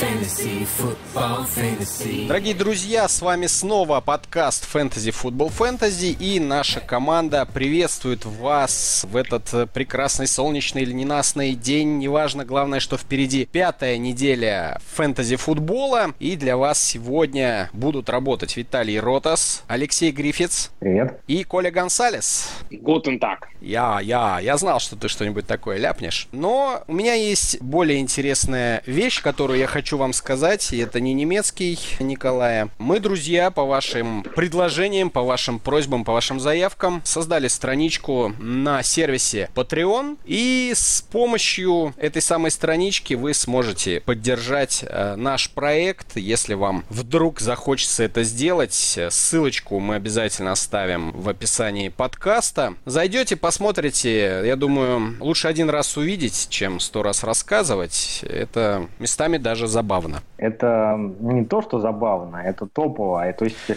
Fantasy, football, fantasy. Дорогие друзья, с вами снова подкаст Fantasy Football Fantasy и наша команда приветствует вас в этот прекрасный солнечный или ненастный день, неважно, главное, что впереди пятая неделя фэнтези футбола и для вас сегодня будут работать Виталий Ротас, Алексей Грифиц Привет. и Коля Гонсалес. Готен так. Я, я, я знал, что ты что-нибудь такое ляпнешь. Но у меня есть более интересная вещь, которую я хочу вам сказать, и это не немецкий Николая. Мы, друзья, по вашим предложениям, по вашим просьбам, по вашим заявкам, создали страничку на сервисе Patreon, и с помощью этой самой странички вы сможете поддержать э, наш проект, если вам вдруг захочется это сделать. Ссылочку мы обязательно оставим в описании подкаста. Зайдете, посмотрите. Я думаю, лучше один раз увидеть, чем сто раз рассказывать. Это местами даже забавно. Это не то, что забавно, это топово. То есть э,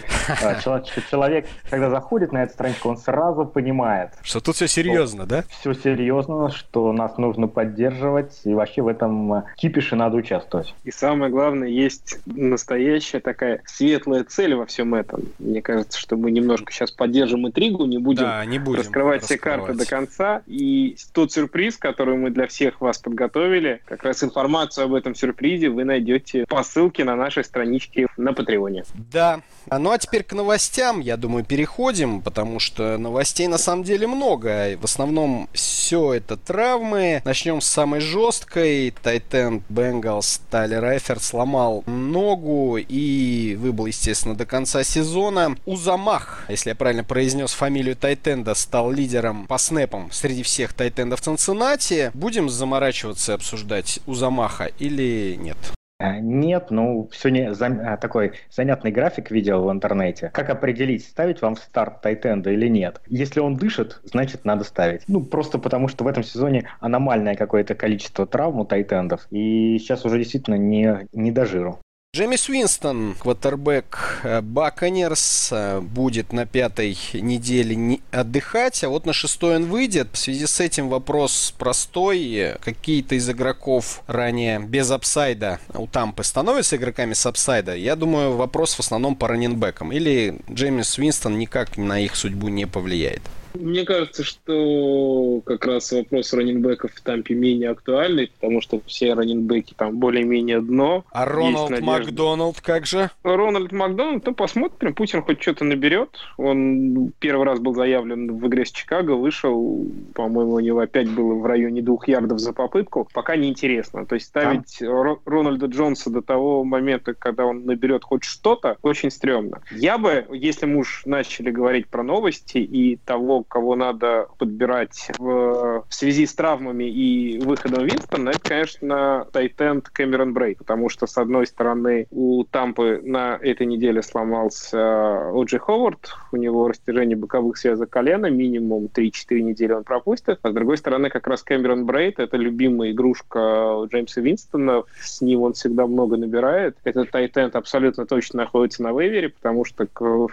человек, когда заходит на эту страничку, он сразу понимает. Что тут все серьезно, да? Все серьезно, что нас нужно поддерживать, и вообще в этом э, кипише надо участвовать. И самое главное, есть настоящая такая светлая цель во всем этом. Мне кажется, что мы немножко сейчас поддержим интригу, не будем, да, не будем раскрывать все карты до конца. И тот сюрприз, который мы для всех вас подготовили, как раз информацию об этом сюрпризе вы найдете по ссылке на нашей страничке на Патреоне. Да. Ну а теперь к новостям, я думаю, переходим, потому что новостей на самом деле много. В основном все это травмы. Начнем с самой жесткой. Тайтенд Бенгалс Тайлер Эйферт сломал ногу и выбыл, естественно, до конца сезона. Узамах, если я правильно произнес фамилию Тайтенда, стал лидером по снэпам среди всех Тайтендов Цинциннати. Будем заморачиваться и обсуждать Узамаха или нет? Нет, ну, сегодня за, такой занятный график видел в интернете. Как определить, ставить вам в старт Тайтенда или нет? Если он дышит, значит надо ставить. Ну, просто потому что в этом сезоне аномальное какое-то количество травм у Тайтендов. И сейчас уже действительно не, не до жиру. Джеймис Уинстон, квотербек Баконерс, будет на пятой неделе отдыхать, а вот на шестой он выйдет. В связи с этим вопрос простой. Какие-то из игроков ранее без апсайда у Тампы становятся игроками с апсайда? Я думаю, вопрос в основном по раненбекам. Или Джеймис Уинстон никак на их судьбу не повлияет? Мне кажется, что как раз вопрос раненбеков в Тампе менее актуальный, потому что все раненбеки там более-менее дно. А Роналд Макдоналд как же? Рональд Макдоналд, ну посмотрим, Путин хоть что-то наберет. Он первый раз был заявлен в игре с Чикаго, вышел, по-моему, у него опять было в районе двух ярдов за попытку. Пока неинтересно. То есть ставить а? Рональда Джонса до того момента, когда он наберет хоть что-то, очень стрёмно. Я бы, если мы уж начали говорить про новости и того, кого надо подбирать в, в связи с травмами и выходом Винстона, это, конечно, Тайтенд Кэмерон Брей, потому что, с одной стороны, у Тампы на этой неделе сломался Оджи Ховард, у него растяжение боковых связок колена, минимум 3-4 недели он пропустит, а с другой стороны, как раз Кэмерон Брейт, это любимая игрушка Джеймса Винстона, с ним он всегда много набирает. Этот Тайтенд абсолютно точно находится на вейвере, потому что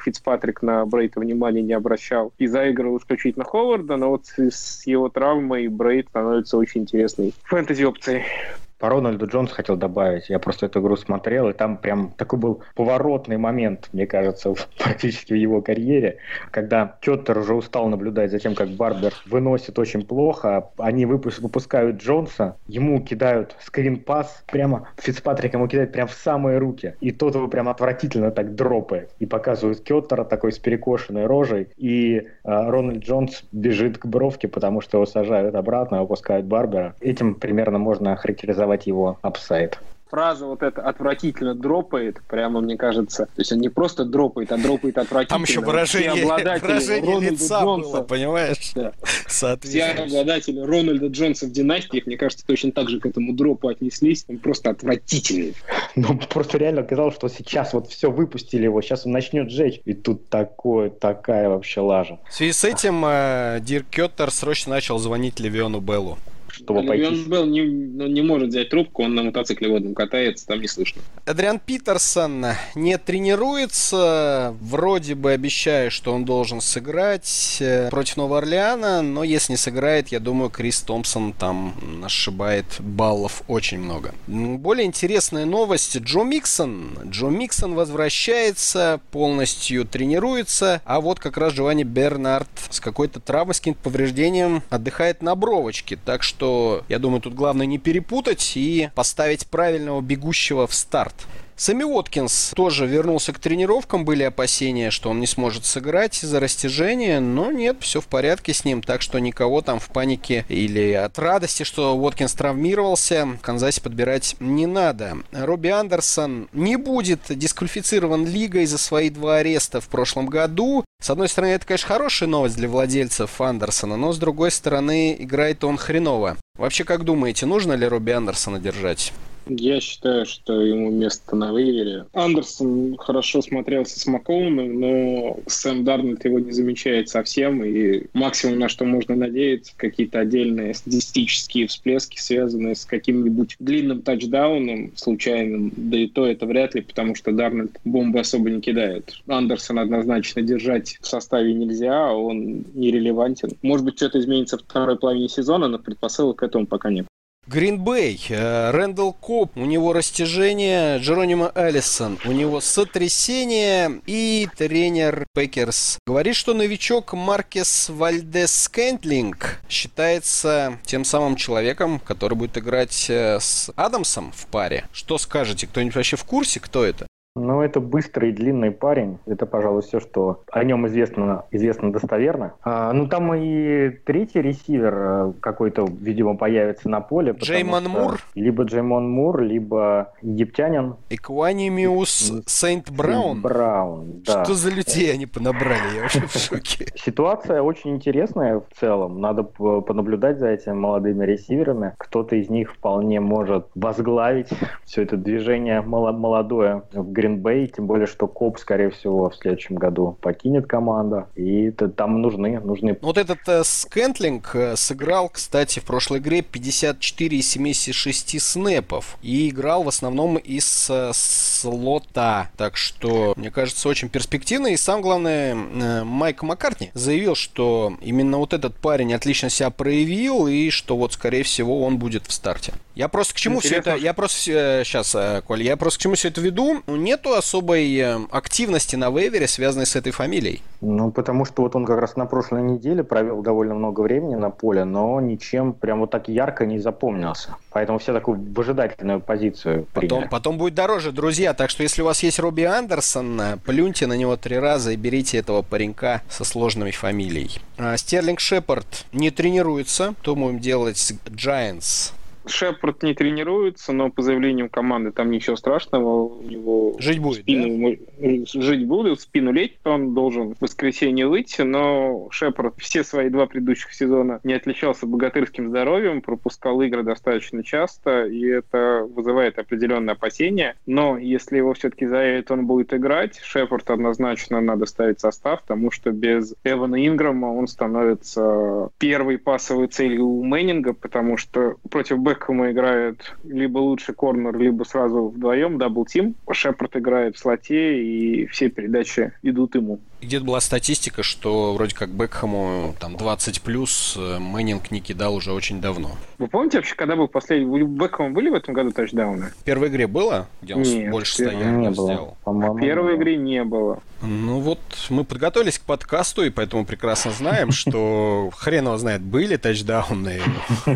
Фицпатрик на Брейта внимания не обращал. И заигрывал исключительно Ховарда, но вот с его травмой Брейд становится очень интересной фэнтези-опцией. По Рональду Джонсу хотел добавить. Я просто эту игру смотрел, и там прям такой был поворотный момент, мне кажется, в, практически в его карьере, когда Кеттер уже устал наблюдать за тем, как Барбер выносит очень плохо. Они выпуск, выпускают Джонса, ему кидают скрин-пас, прямо Фицпатрик ему кидает прямо в самые руки. И тот его прям отвратительно так дропает. И показывают Кеттера такой с перекошенной рожей. И э, Рональд Джонс бежит к бровке, потому что его сажают обратно, выпускают Барбера. Этим примерно можно характеризовать реализовать его upside фраза вот эта отвратительно дропает, прямо мне кажется, то есть он не просто дропает, а дропает отвратительно. Там еще выражение, выражение лица Джонса, было, понимаешь? Да. Все обладатели Рональда Джонса в династиях, мне кажется, точно так же к этому дропу отнеслись, он просто отвратительный. Ну, просто реально казалось, что сейчас вот все выпустили его, сейчас он начнет жечь, и тут такое, такая вообще лажа. В связи с этим э, Дирк Кеттер срочно начал звонить Левиону Беллу чтобы Да, пойти... Левион Белл не, ну, не может взять трубку, он на мотоцикле водном катается, там не слышно. Адриан Питерсон не тренируется, вроде бы обещая, что он должен сыграть э, против Нового Орлеана, но если не сыграет, я думаю, Крис Томпсон там ошибает баллов очень много. Более интересная новость. Джо Миксон. Джо Миксон возвращается, полностью тренируется, а вот как раз Джованни Бернард с какой-то травмой, с каким-то повреждением отдыхает на бровочке. Так что, я думаю, тут главное не перепутать и поставить правильного бегущего в старт. Сами Уоткинс тоже вернулся к тренировкам. Были опасения, что он не сможет сыграть из-за растяжения, но нет, все в порядке с ним. Так что никого там в панике или от радости, что Уоткинс травмировался, в Канзасе подбирать не надо. Робби Андерсон не будет дисквалифицирован лигой за свои два ареста в прошлом году. С одной стороны, это, конечно, хорошая новость для владельцев Андерсона, но с другой стороны, играет он хреново. Вообще, как думаете, нужно ли Робби Андерсона держать? Я считаю, что ему место на вейвере. Андерсон хорошо смотрелся с Макоуном, но Сэм Дарнольд его не замечает совсем, и максимум, на что можно надеяться, какие-то отдельные статистические всплески, связанные с каким-нибудь длинным тачдауном случайным, да и то это вряд ли, потому что Дарнольд бомбы особо не кидает. Андерсон однозначно держать в составе нельзя, он нерелевантен. Может быть, что-то изменится в второй половине сезона, но предпосылок к этому пока нет. Гринбей, э, Рэндалл Кобб, у него растяжение, Джеронима Эллисон, у него сотрясение и тренер Пекерс говорит, что новичок Маркес Вальдес Скентлинг считается тем самым человеком, который будет играть э, с Адамсом в паре. Что скажете? Кто-нибудь вообще в курсе, кто это? Ну, это быстрый, длинный парень. Это, пожалуй, все, что о нем известно, известно достоверно. А, ну, там и третий ресивер э, какой-то, видимо, появится на поле. Джеймон что Мур? Либо Джеймон Мур, либо египтянин. Экванимиус Сейнт Браун? Браун, да. Что за людей они понабрали? Я вообще в шоке. Ситуация очень интересная в целом. Надо понаблюдать за этими молодыми ресиверами. Кто-то из них вполне может возглавить все это движение молодое в Гринбей. Тем более, что Кобб, скорее всего, в следующем году покинет команду. И там нужны, нужны Вот этот э, Скентлинг э, сыграл, кстати, в прошлой игре 54 из 76 снэпов. И играл в основном из э, слота. Так что, мне кажется, очень перспективно. И сам главное, э, Майк Маккарти заявил, что именно вот этот парень отлично себя проявил. И что вот, скорее всего, он будет в старте. Я просто к чему все Интересно. это... Я просто... Сейчас, Коль, я просто к чему все это веду. Нету особой э, активности на вейвере, связанной с этой фамилией. Ну, потому что вот он как раз на прошлой неделе провел довольно много времени на поле, но ничем прям вот так ярко не запомнился. Поэтому все такую выжидательную позицию Потом, приняли. потом будет дороже, друзья. Так что если у вас есть Робби Андерсон, э, плюньте на него три раза и берите этого паренька со сложными фамилией. А, Стерлинг Шепард не тренируется. То будем делать с Giants. Шепард не тренируется, но по заявлению команды там ничего страшного. У него Жить будет, спину, ему- жить будет, спину лечит, он должен в воскресенье выйти, но Шепард все свои два предыдущих сезона не отличался богатырским здоровьем, пропускал игры достаточно часто, и это вызывает определенные опасения. Но если его все-таки заявят, он будет играть, Шепард однозначно надо ставить в состав, потому что без Эвана Инграма он становится первой пасовой целью у Мэннинга, потому что против Бекхэма играет либо лучший корнер, либо сразу вдвоем double team. Шепард играет в слоте, и все передачи идут ему. Где-то была статистика, что вроде как Бекхэму там 20 плюс э, Мэннинг не кидал уже очень давно. Вы помните вообще, когда был последний... У Бекхэма были в этом году тачдауны? В первой игре было, где он Нет, больше в первой 100 ярдов не было. сделал? По-моему, В первой не было. игре не было. Ну вот, мы подготовились к подкасту, и поэтому прекрасно знаем, что хрен его знает, были тачдауны.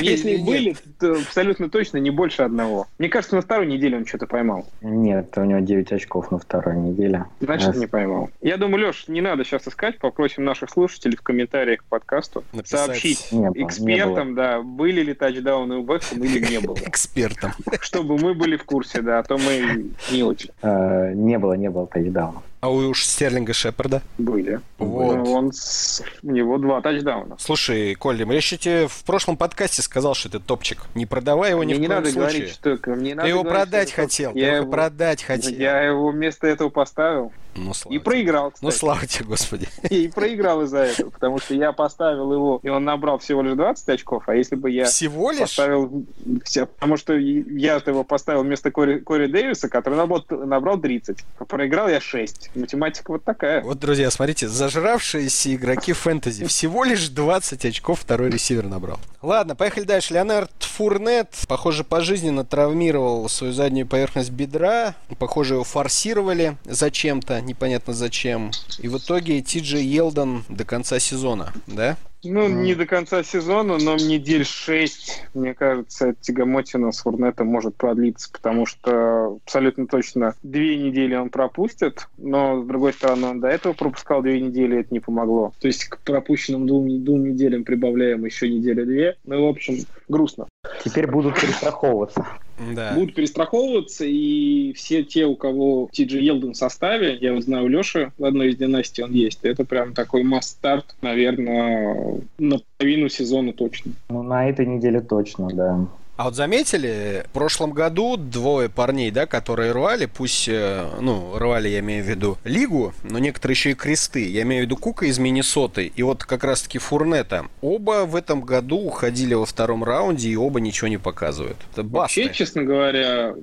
Если были, то абсолютно точно не больше одного. Мне кажется, на второй неделе он что-то поймал. Нет, у него 9 очков на второй неделе. Значит, Раз. не поймал. Я думаю, Леш, не надо сейчас искать. Попросим наших слушателей в комментариях к подкасту Написать сообщить Не было, не экспертам, да, были ли тачдауны у Бекхэма или не было. экспертом. Чтобы мы были в курсе, да, а то мы не очень. Э, не было, не было тачдауна. А у уж Стерлинга Шепарда? Были. Вот. Ну, он с- У него два тачдауна. Слушай, Коля, я еще тебе в прошлом подкасте сказал, что это топчик. Не продавай его ни Мне в не коем надо случае. говорить, что... Мне Ты надо его говорить, продать что хотел, ты Я его его... продать хотел. Я его вместо этого поставил. Ну, И проиграл, Ну, кстати. слава тебе, Господи. И проиграл из-за этого, потому что я поставил его, и он набрал всего лишь 20 очков, а если бы я Всего лишь? поставил... все- Потому что я-то его поставил вместо Кори, Кори Дэвиса, который набрал, набрал 30. А проиграл я 6. Математика вот такая. Вот, друзья, смотрите, зажравшиеся игроки фэнтези. Всего лишь 20 очков второй ресивер набрал. Ладно, поехали дальше. Леонард Фурнет, похоже, пожизненно травмировал свою заднюю поверхность бедра. Похоже, его форсировали зачем-то, непонятно зачем. И в итоге Ти Джей Елдон до конца сезона, да? Ну, не до конца сезона, но недель 6, мне кажется, тягомотина с Фурнетом может продлиться, потому что абсолютно точно две недели он пропустит, но, с другой стороны, он до этого пропускал две недели, это не помогло. То есть к пропущенным двум, двум неделям прибавляем еще недели-две. Ну, в общем, грустно. Теперь будут перестраховываться. Да. Будут перестраховываться, и все те, у кого Ти Джи Елден в составе, я вот знаю, у Леши в одной из династий он есть, это прям такой масс-старт, наверное, на половину сезона точно. Ну, на этой неделе точно, да. А вот заметили, в прошлом году двое парней, да, которые рвали, пусть, э, ну, рвали, я имею в виду, лигу, но некоторые еще и кресты. Я имею в виду Кука из Миннесоты и вот как раз-таки Фурнета. Оба в этом году уходили во втором раунде и оба ничего не показывают. Это басты. Вообще, честно говоря,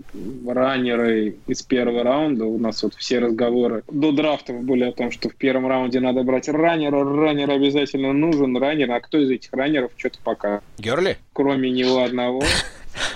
раннеры из первого раунда, у нас вот все разговоры до драфтов были о том, что в первом раунде надо брать раннера, раннер обязательно нужен, раннер, а кто из этих раннеров что-то пока, Герли? кроме него одного.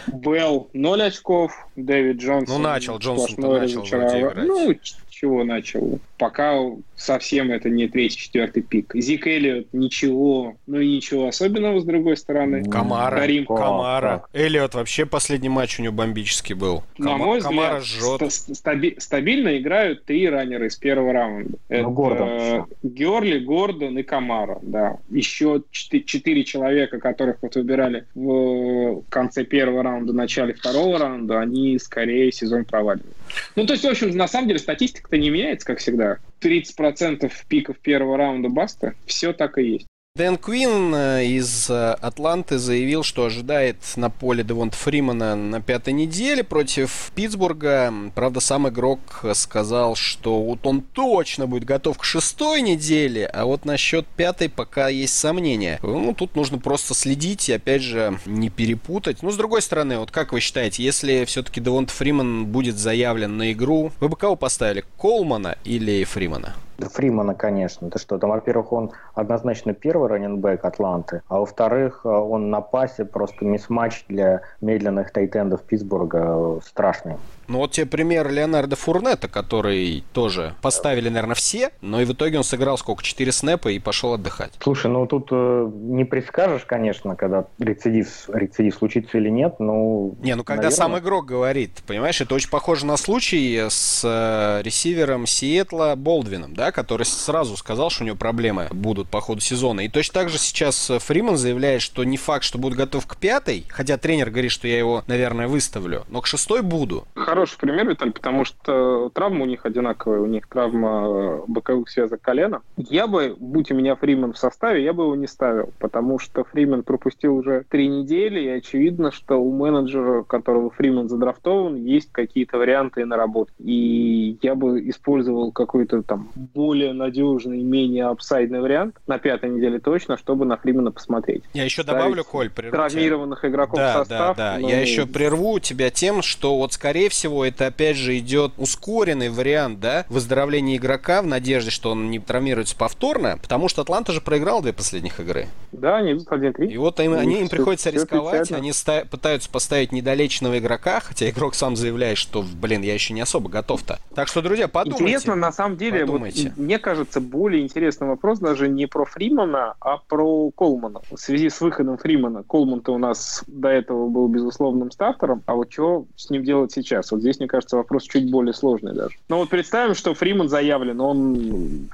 Белл 0 очков, Дэвид Джонсон. Ну, начал, сплошное начал вроде разочарование. играть. Ну, чего начал? Пока совсем это не третий, четвертый пик. Зик Эллиот ничего, ну и ничего особенного с другой стороны. Камара. Карим Камара. Эллиот вообще последний матч у него бомбический был. На Кама- мой Камара взгляд, жжет. ста- стаби- стабильно играют три раннера из первого раунда. Это Гордон еще. Герли, Гордон и Камара, да. Еще четы- четыре человека, которых вот выбирали в конце первого раунда, начале второго раунда, они скорее сезон проваливают. Ну, то есть, в общем, на самом деле статистика-то не меняется, как всегда. 30% пиков первого раунда баста, все так и есть. Дэн Квин э, из э, Атланты заявил, что ожидает на поле Девонта Фримана на пятой неделе против Питтсбурга. Правда, сам игрок сказал, что вот он точно будет готов к шестой неделе, а вот насчет пятой пока есть сомнения. Ну, тут нужно просто следить и, опять же, не перепутать. Ну, с другой стороны, вот как вы считаете, если все-таки Девонта Фриман будет заявлен на игру, вы бы кого поставили, Колмана или Фримана? Да Фримана, конечно. Ты что, там, во-первых, он однозначно первый раненбэк Атланты, а во-вторых, э, он на пасе просто мисс-матч для медленных тайтендов Питтсбурга э, страшный. Ну вот тебе пример Леонардо Фурнета, который тоже поставили, наверное, все, но и в итоге он сыграл сколько? 4 снэпа и пошел отдыхать. Слушай, ну тут э, не предскажешь, конечно, когда рецидив, рецидив случится или нет, но... Не, ну когда наверное. сам игрок говорит, понимаешь, это очень похоже на случай с э, ресивером Сиэтла Болдвином, да, который сразу сказал, что у него проблемы будут по ходу сезона. И точно так же сейчас э, Фриман заявляет, что не факт, что будет готов к пятой, хотя тренер говорит, что я его, наверное, выставлю, но к шестой буду. Хороший пример, Виталь, потому что травма у них одинаковая. У них травма боковых связок колена. Я бы, будь у меня Фриман в составе, я бы его не ставил, потому что Фриман пропустил уже три недели, и очевидно, что у менеджера, которого Фриман задрафтован, есть какие-то варианты наработки. И я бы использовал какой-то там более надежный, менее апсайдный вариант на пятой неделе точно, чтобы на Фримана посмотреть. Я еще Ставить добавлю, Коль, прерву тебя. Травмированных игроков в Да, состав. да, да. ну, Я еще прерву тебя тем, что вот скорее всего это опять же идет ускоренный вариант, да, выздоровления игрока в надежде, что он не травмируется повторно, потому что Атланта же проиграл две последних игры. Да, они идут 1-3. И вот им, они, им всё- приходится всё рисковать, они ста- пытаются поставить недолеченного игрока, хотя игрок сам заявляет, что, блин, я еще не особо готов-то. Так что, друзья, подумайте. Интересно, на самом деле, вот, Подумайте. мне кажется, более интересный вопрос даже не про Фримана, а про Колмана. В связи с выходом Фримана. Колман-то у нас до этого был безусловным стартером, а вот что с ним делать сейчас? Вот здесь, мне кажется, вопрос чуть более сложный даже. Ну вот представим, что Фриман заявлен, он...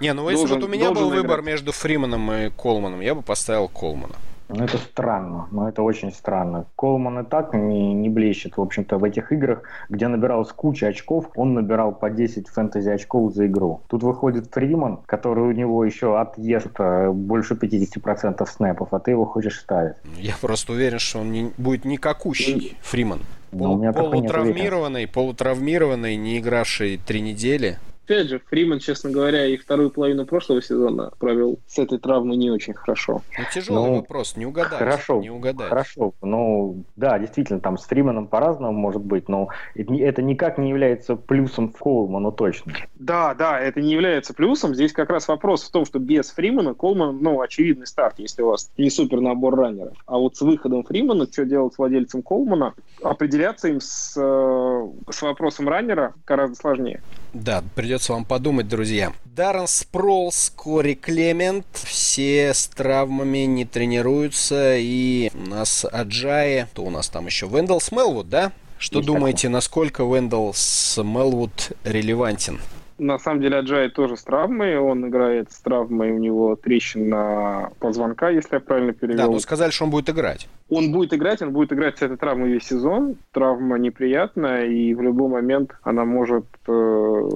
Не, ну если должен- вот у меня был должен выбор играть. между Фриманом и Колманом, я бы поставил Колмана. Ну, это странно, но это очень странно. Колман и так не, не блещет, в общем-то, в этих играх, где набирал с кучей очков, он набирал по 10 фэнтези очков за игру. Тут выходит Фриман, который у него еще отъест э, больше 50% снэпов, а ты его хочешь ставить. Я просто уверен, что он не, будет никакущий, Фриман. Ну, у меня такой нет полутравмированный, полутравмированный, не игравший три недели. Опять же, Фриман, честно говоря, и вторую половину прошлого сезона провел с этой травмой не очень хорошо. Ну, тяжелый Ну, вопрос, не угадать. Хорошо, не угадать. хорошо. Ну, да, действительно, там с Фриманом по-разному может быть, но это, никак не является плюсом в Колману точно. Да, да, это не является плюсом. Здесь как раз вопрос в том, что без Фримана Колман, ну, очевидный старт, если у вас не супер набор раннеров. А вот с выходом Фримана, что делать с владельцем Колмана, определяться им с, э, с вопросом раннера гораздо сложнее. Да, придется вам подумать, друзья. Даррен Спролс, Кори Клемент, все с травмами не тренируются, и у нас Аджаи, то у нас там еще Вендел Смелвуд, да? Что Есть думаете, насколько Вендел Смелвуд релевантен? На самом деле Аджай тоже с травмой. Он играет с травмой, у него трещина позвонка, если я правильно перевел. Да, ну сказали, что он будет играть. Он будет играть, он будет играть с этой травмой весь сезон. Травма неприятная, и в любой момент она может э,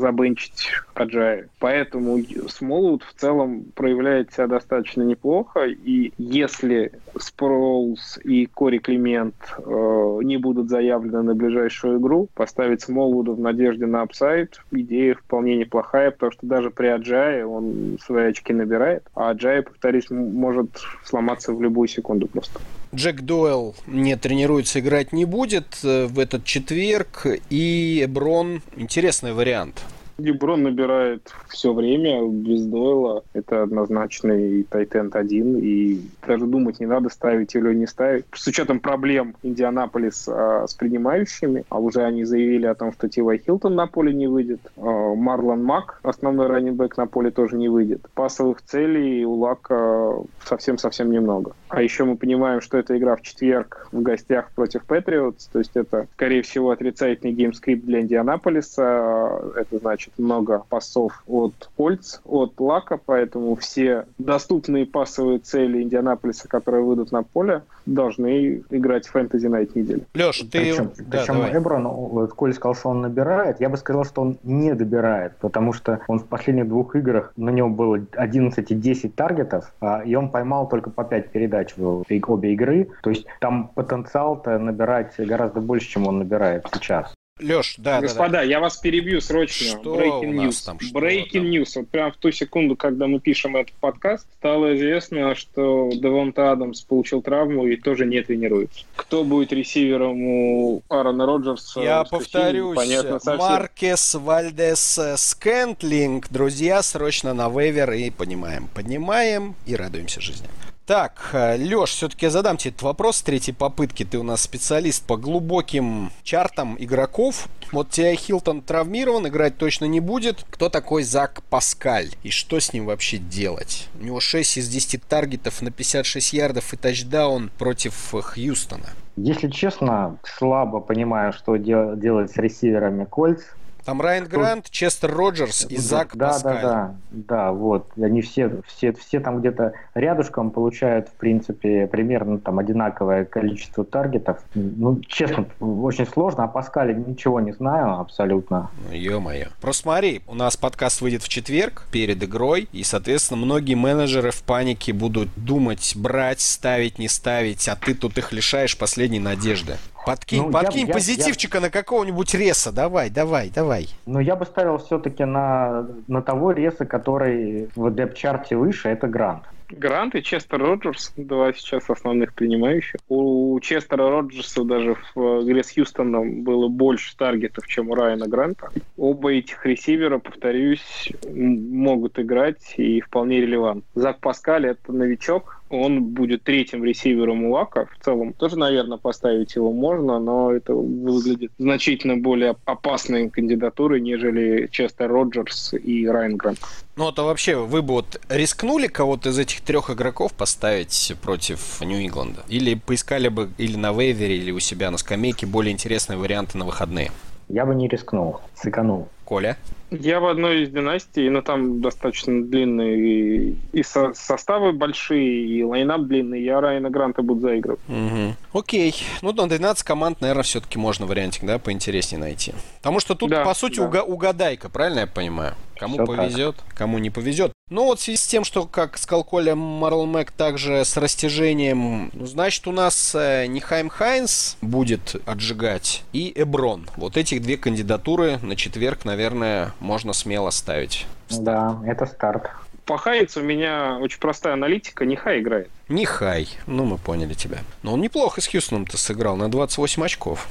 забенчить Аджая. Поэтому Смолвуд в целом проявляет себя достаточно неплохо, и если Спроулс и Кори Климент э, не будут заявлены на ближайшую игру, поставить Смолвуда в надежде на upside, идея вполне неплохая, потому что даже при Аджае он свои очки набирает, а Аджай, повторюсь, может сломаться в любую секунду просто. Джек Дойл не тренируется, играть не будет э, в этот четверг, и Брон интересный вариант. Леброн набирает все время без Дойла. Это однозначный тайтенд один. И даже думать не надо, ставить или не ставить. С учетом проблем Индианаполис а, с принимающими, а уже они заявили о том, что Тива Хилтон на поле не выйдет. А, Марлон Мак, основной раннинбэк, на поле тоже не выйдет. Пасовых целей у Лака совсем-совсем немного. А еще мы понимаем, что это игра в четверг в гостях против Патриотс. То есть это, скорее всего, отрицательный game script для Индианаполиса. Это значит много пасов от Colts, от Лака, поэтому все доступные пасовые цели Индианаполиса, которые выйдут на поле, должны играть в фэнтези на этой неделе. Леш, ты... Причем, Да, причем давай. Эброн, вот Коль сказал, что он набирает, я бы сказал, что он не добирает, потому что он в последних двух играх, на нем было 11 и 10 таргетов, а, и он поймал только по 5 передач в обе игры, то есть там потенциал-то набирать гораздо больше, чем он набирает сейчас. Леш, да, да, да. Господа, я вас перебью срочно. Что Breaking у нас news. там, что Breaking там? news. Вот прям в ту секунду, когда мы пишем этот подкаст, стало известно, что Девонта Адамс получил травму и тоже не тренируется. Кто будет ресивером у Аарона Роджерса? Я повторюсь, Понятно совсем. Маркес Вальдес Скентлинг, друзья, срочно на вейвер и понимаем, поднимаем и радуемся жизни. Так, Леш, все-таки я задам тебе этот вопрос с третьей попытки. Ты у нас специалист по глубоким чартам игроков. Вот тебя Хилтон травмирован, играть точно не будет. Кто такой Зак Паскаль? И что с ним вообще делать? У него 6 из 10 таргетов на 56 ярдов и тачдаун против э, Хьюстона. Если честно, слабо понимаю, что дел- делать с ресиверами Кольц. Там Райан Грант, Честер Роджерс и Зак да, Паскаль. Да, да, да, вот. Они все, все, все там где-то рядышком получают, в принципе, примерно там одинаковое количество таргетов. Ну, честно, очень сложно. О Паскале ничего не знаю абсолютно. Ну, ё-моё. Просто смотри, у нас подкаст выйдет в четверг перед игрой, и, соответственно, многие менеджеры в панике будут думать, брать, ставить, не ставить, а ты тут их лишаешь последней надежды. Подкинь, Ну, я- подкинь я- позитивчика на какого-нибудь реса. Давай, давай, давай. Но я бы ставил все-таки на, на того реса, который в депчарте выше, это Грант. Грант и Честер Роджерс, два сейчас основных принимающих. У Честера Роджерса даже в игре с Хьюстоном было больше таргетов, чем у Райана Гранта. Оба этих ресивера, повторюсь, могут играть и вполне релевант. Зак Паскаль — это новичок, он будет третьим ресивером у Лака. В целом тоже, наверное, поставить его можно, но это выглядит значительно более опасной кандидатурой, нежели Честер Роджерс и Райан Грант. Ну, это вообще, вы бы вот рискнули кого-то из этих трех игроков поставить против Нью-Ингланда? Или поискали бы или на вейвере, или у себя на скамейке более интересные варианты на выходные? Я бы не рискнул, сэкономил. Коля? Я в одной из династий, но там достаточно длинные и, и со, составы большие, и лайнап длинный. Я Райана Гранта буду заигрывать. Угу. Окей. Ну, на 12 команд, наверное, все-таки можно вариантик, да, поинтереснее найти. Потому что тут, Да, по сути, да. уга- угадайка, правильно я понимаю? Кому так. повезет, кому не повезет. Ну, вот в связи с тем, что, как сказал Коля, Марл Мэг также с растяжением, ну, значит, у нас э, Нихайм Хайнс будет отжигать и Эброн. Вот этих две кандидатуры на четверг, наверное, можно смело ставить. Да, это старт. По Хайнцу у меня очень простая аналитика. Нехай играет. Нихай, ну мы поняли тебя. Но он неплохо с Хьюстоном-то сыграл на 28 очков.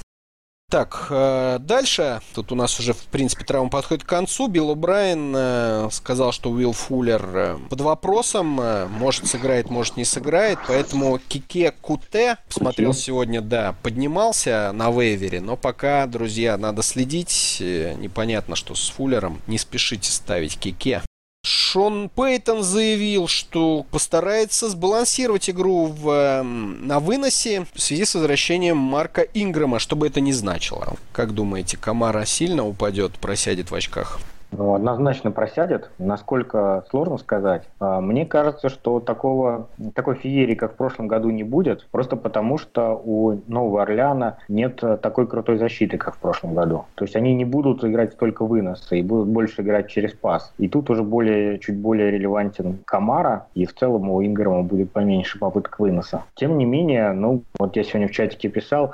Так, э, дальше, тут у нас уже, в принципе, травма подходит к концу. Билл О'Брайен э, сказал, что Уилл Фуллер э, под вопросом, может сыграет, может не сыграет, поэтому Кике Куте, смотрел сегодня, да, поднимался на вейвере, но пока, друзья, надо следить, непонятно, что с Фуллером, не спешите ставить Кике. Шон Пейтон заявил, что постарается сбалансировать игру в, эм, на выносе в связи с возвращением Марка Инграма, что бы это ни значило. Как думаете, Камара сильно упадет, просядет в очках? Ну, однозначно просядет. Насколько сложно сказать. А, Мне кажется, что такого, такой феерии, как в прошлом году, не будет. Просто потому, что у Нового Орлеана нет э, такой крутой защиты, как в прошлом году. То есть они не будут играть только выносы и будут больше играть через пас. И тут уже более, чуть более релевантен Камара, и в целом у Инграма будет поменьше попыток выноса. Тем не менее, ну, вот я сегодня в чатике писал,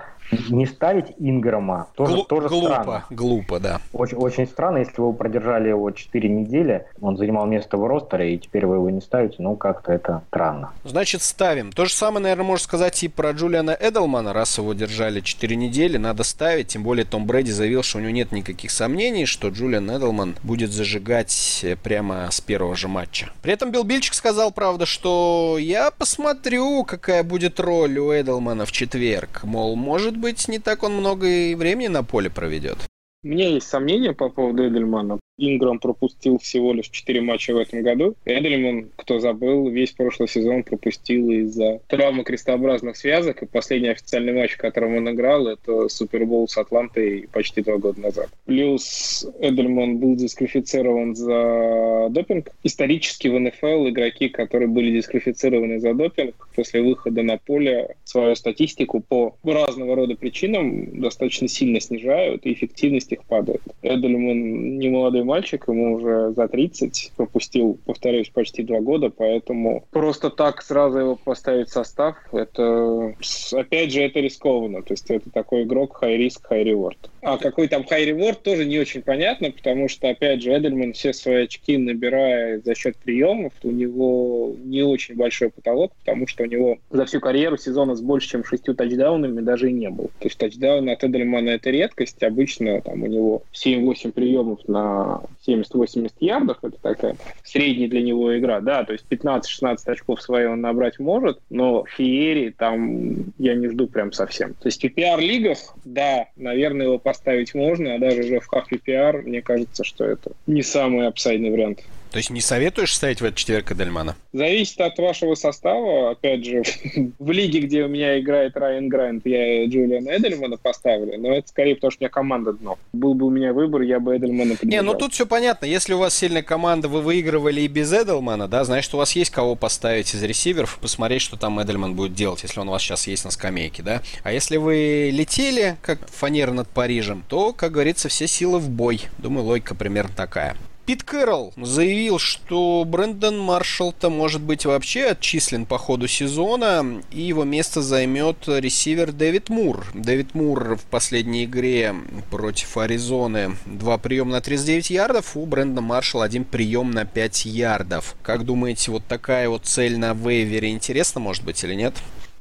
не ставить Инграма тоже, Глу- тоже глупо, странно. глупо, да. Очень, очень странно, если вы продержали его 4 недели, он занимал место в ростере, и теперь вы его не ставите, ну как-то это странно. Значит, ставим. То же самое, наверное, можно сказать и про Джулиана Эдлмана. Раз его держали 4 недели, надо ставить. Тем более Том Брэди заявил, что у него нет никаких сомнений, что Джулиан Эдлман будет зажигать э, прямо с первого же матча. При этом Билл Бильчик сказал, правда, что я посмотрю, какая будет роль у Эдлмана в четверг. Мол, может быть, не так он много и времени на поле проведет. У меня есть сомнения по поводу Эдельмана. Инграм пропустил всего лишь 4 матча в этом году. Эдельман, кто забыл, весь прошлый сезон пропустил из-за травмы крестообразных связок. И последний официальный матч, в котором он играл, это Супербол с Атлантой почти два года назад. Плюс Эдельман был дисквалифицирован за допинг. Исторически в НФЛ игроки, которые были дисквалифицированы за допинг, после выхода на поле свою статистику по разного рода причинам достаточно сильно снижают, и эффективность их падает. Эдельман не молодой мальчик, ему уже за 30, пропустил, повторюсь, почти два года, поэтому просто так сразу его поставить в состав, это, опять же, это рискованно. То есть это такой игрок high risk, high reward. А какой там high reward, тоже не очень понятно, потому что, опять же, Эдельман все свои очки набирает за счет приемов. У него не очень большой потолок, потому что у него за всю карьеру сезона с больше, чем шестью тачдаунами даже и не было. То есть тачдаун от Эдельмана это редкость. Обычно там у него 7-8 приемов на 70-80 ярдов. Это такая средняя для него игра. Да, то есть 15-16 очков свои он набрать может, но феерии там я не жду прям совсем. То есть в PPR-лигах, да, наверное, его поставить можно, а даже уже в PPR, мне кажется, что это не самый апсайдный вариант. То есть не советуешь ставить в этот четверг Эдельмана? Зависит от вашего состава. Опять же, в лиге, где у меня играет Райан Грант, я Джулиана Эдельмана поставлю, но это скорее потому, что у меня команда дно. Был бы у меня выбор, я бы Эдельмана Не, поддержал. ну тут все понятно. Если у вас сильная команда, вы выигрывали и без Эдельмана, да, значит, у вас есть кого поставить из ресиверов и посмотреть, что там Эдельман будет делать, если он у вас сейчас есть на скамейке, да. А если вы летели, как фанера над Парижем, то, как говорится, все силы в бой. Думаю, логика примерно такая. Пит Кэрролл заявил, что Брэндон Маршалл-то может быть вообще отчислен по ходу сезона, и его место займет ресивер Дэвид Мур. Дэвид Мур в последней игре против Аризоны два приема на 39 ярдов, у Брэндона Маршалла один прием на 5 ярдов. Как думаете, вот такая вот цель на вейвере интересна может быть или нет?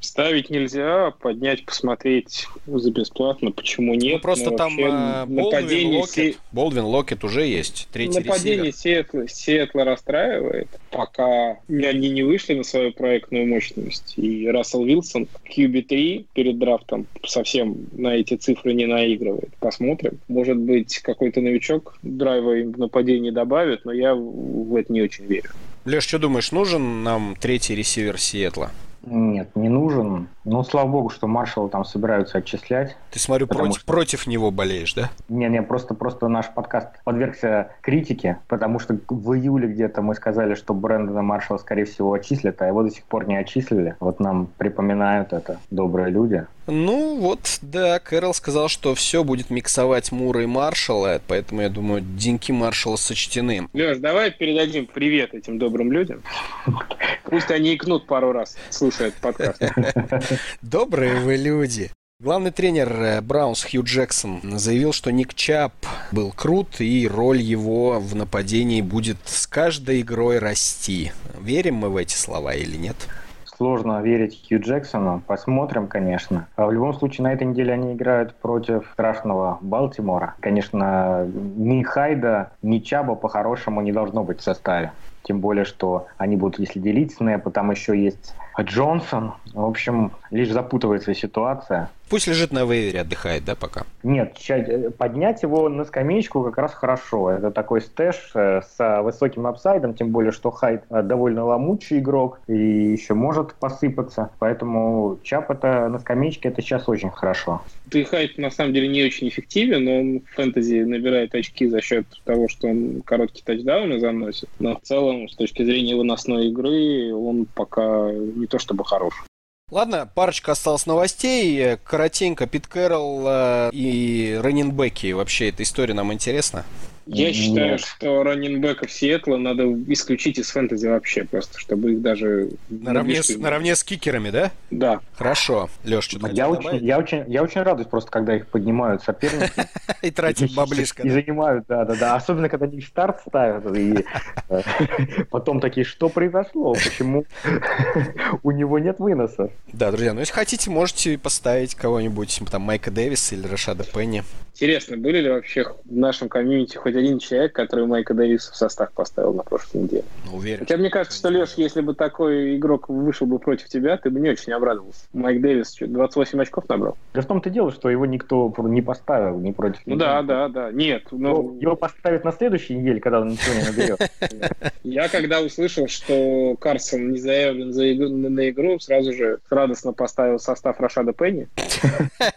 Ставить нельзя, поднять, посмотреть за бесплатно, почему нет. ну, просто но там вообще Болдвин нападение Локет, Се- Болдвин Локет уже есть, третий Нападение. Сиэтла, Сиэтла расстраивает, пока они не вышли на свою проектную мощность. И Рассел Вилсон QB3 перед драфтом совсем на эти цифры не наигрывает. Посмотрим. Может быть, какой-то новичок драйва им в нападении добавит, но я в это не очень верю. Леш, что думаешь, нужен нам третий ресивер Сиэтла? Нет, не нужен. Ну, слава богу, что маршала там собираются отчислять. Ты, смотрю, против, что... против него болеешь, да? Не-не, просто, просто наш подкаст подвергся критике, потому что в июле где-то мы сказали, что Брэндона Маршала, скорее всего, отчислят, а его до сих пор не отчислили. Вот нам припоминают это добрые люди. Ну вот, да, Кэрол сказал, что все будет миксовать Мура и Маршала, поэтому я думаю, деньки Маршала сочтены. Леш, давай передадим привет этим добрым людям. Пусть они икнут пару раз, слушая этот подкаст. Добрые вы люди. Главный тренер э, Браунс Хью Джексон заявил, что Ник Чап был крут и роль его в нападении будет с каждой игрой расти. Верим мы в эти слова или нет? Сложно верить Хью Джексону. Посмотрим, конечно. А в любом случае, на этой неделе они играют против страшного Балтимора. Конечно, ни Хайда, ни Чаба по-хорошему не должно быть в составе. Тем более, что они будут, если делить снэпы, там еще есть Джонсон. В общем, лишь запутывается ситуация. Пусть лежит на вейвере, отдыхает, да, пока? Нет, э, поднять его на скамеечку как раз хорошо. Это такой stash э, с высоким upside ом, тем более, что Хайд э, довольно ломучий игрок и еще может посыпаться. Поэтому Чабб это на скамеечке это сейчас очень хорошо. Ты Хайд на самом деле не очень эффективен, но он в фэнтези набирает очки за счет того, что он короткие тачдауны заносит. Но в целом, с точки зрения выносной игры, он пока не то чтобы хорош. Ладно, парочка осталось новостей. Коротенько, Пит Кэрролл э, и раненбеки. Вообще, эта история нам интересна? Я считаю, Нет. что раннинбеков Сиэтла надо исключить из фэнтези вообще просто, чтобы их даже... Наравне с, наравне с кикерами, да? Да. Хорошо. Леш, что-то я очень, я, очень, я очень радуюсь просто, когда их поднимают соперники. И тратят баблишко. И занимают, да-да-да. Особенно, когда они старт ставят. И э, потом такие, что произошло? Почему у него нет выноса? Да, друзья, ну если хотите, можете поставить кого-нибудь, там, Майка Дэвиса или Рашада Пенни. Интересно, были ли вообще в нашем комьюнити хоть один человек, который Майка Дэвиса в состав поставил на прошлой неделе? Ну, уверен. Хотя мне кажется, что, Леш, если бы такой игрок вышел бы против тебя, ты бы не очень обрадовался. Майк Дэвис что, 28 очков набрал? Да в том-то дело, что его никто не поставил ни против Ну да, да, да. Нет. Но... Его поставят на следующей неделе, когда он ничего не наберет. Я когда услышал, что Карсон не заявлен на игру, сразу же радостно поставил состав Рашада Пенни,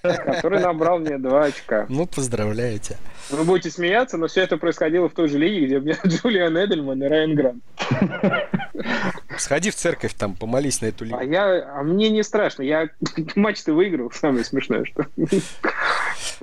который набрал мне 2 очка. Ну, поздравляю тебя. Вы будете смеяться, но все это происходило в той же лиге, где у меня Джулиан Эдельман и Райан Грант. Сходи в церковь там, помолись на эту лигу. А, я, а мне не страшно, я матч-то выиграл, самое смешное, что...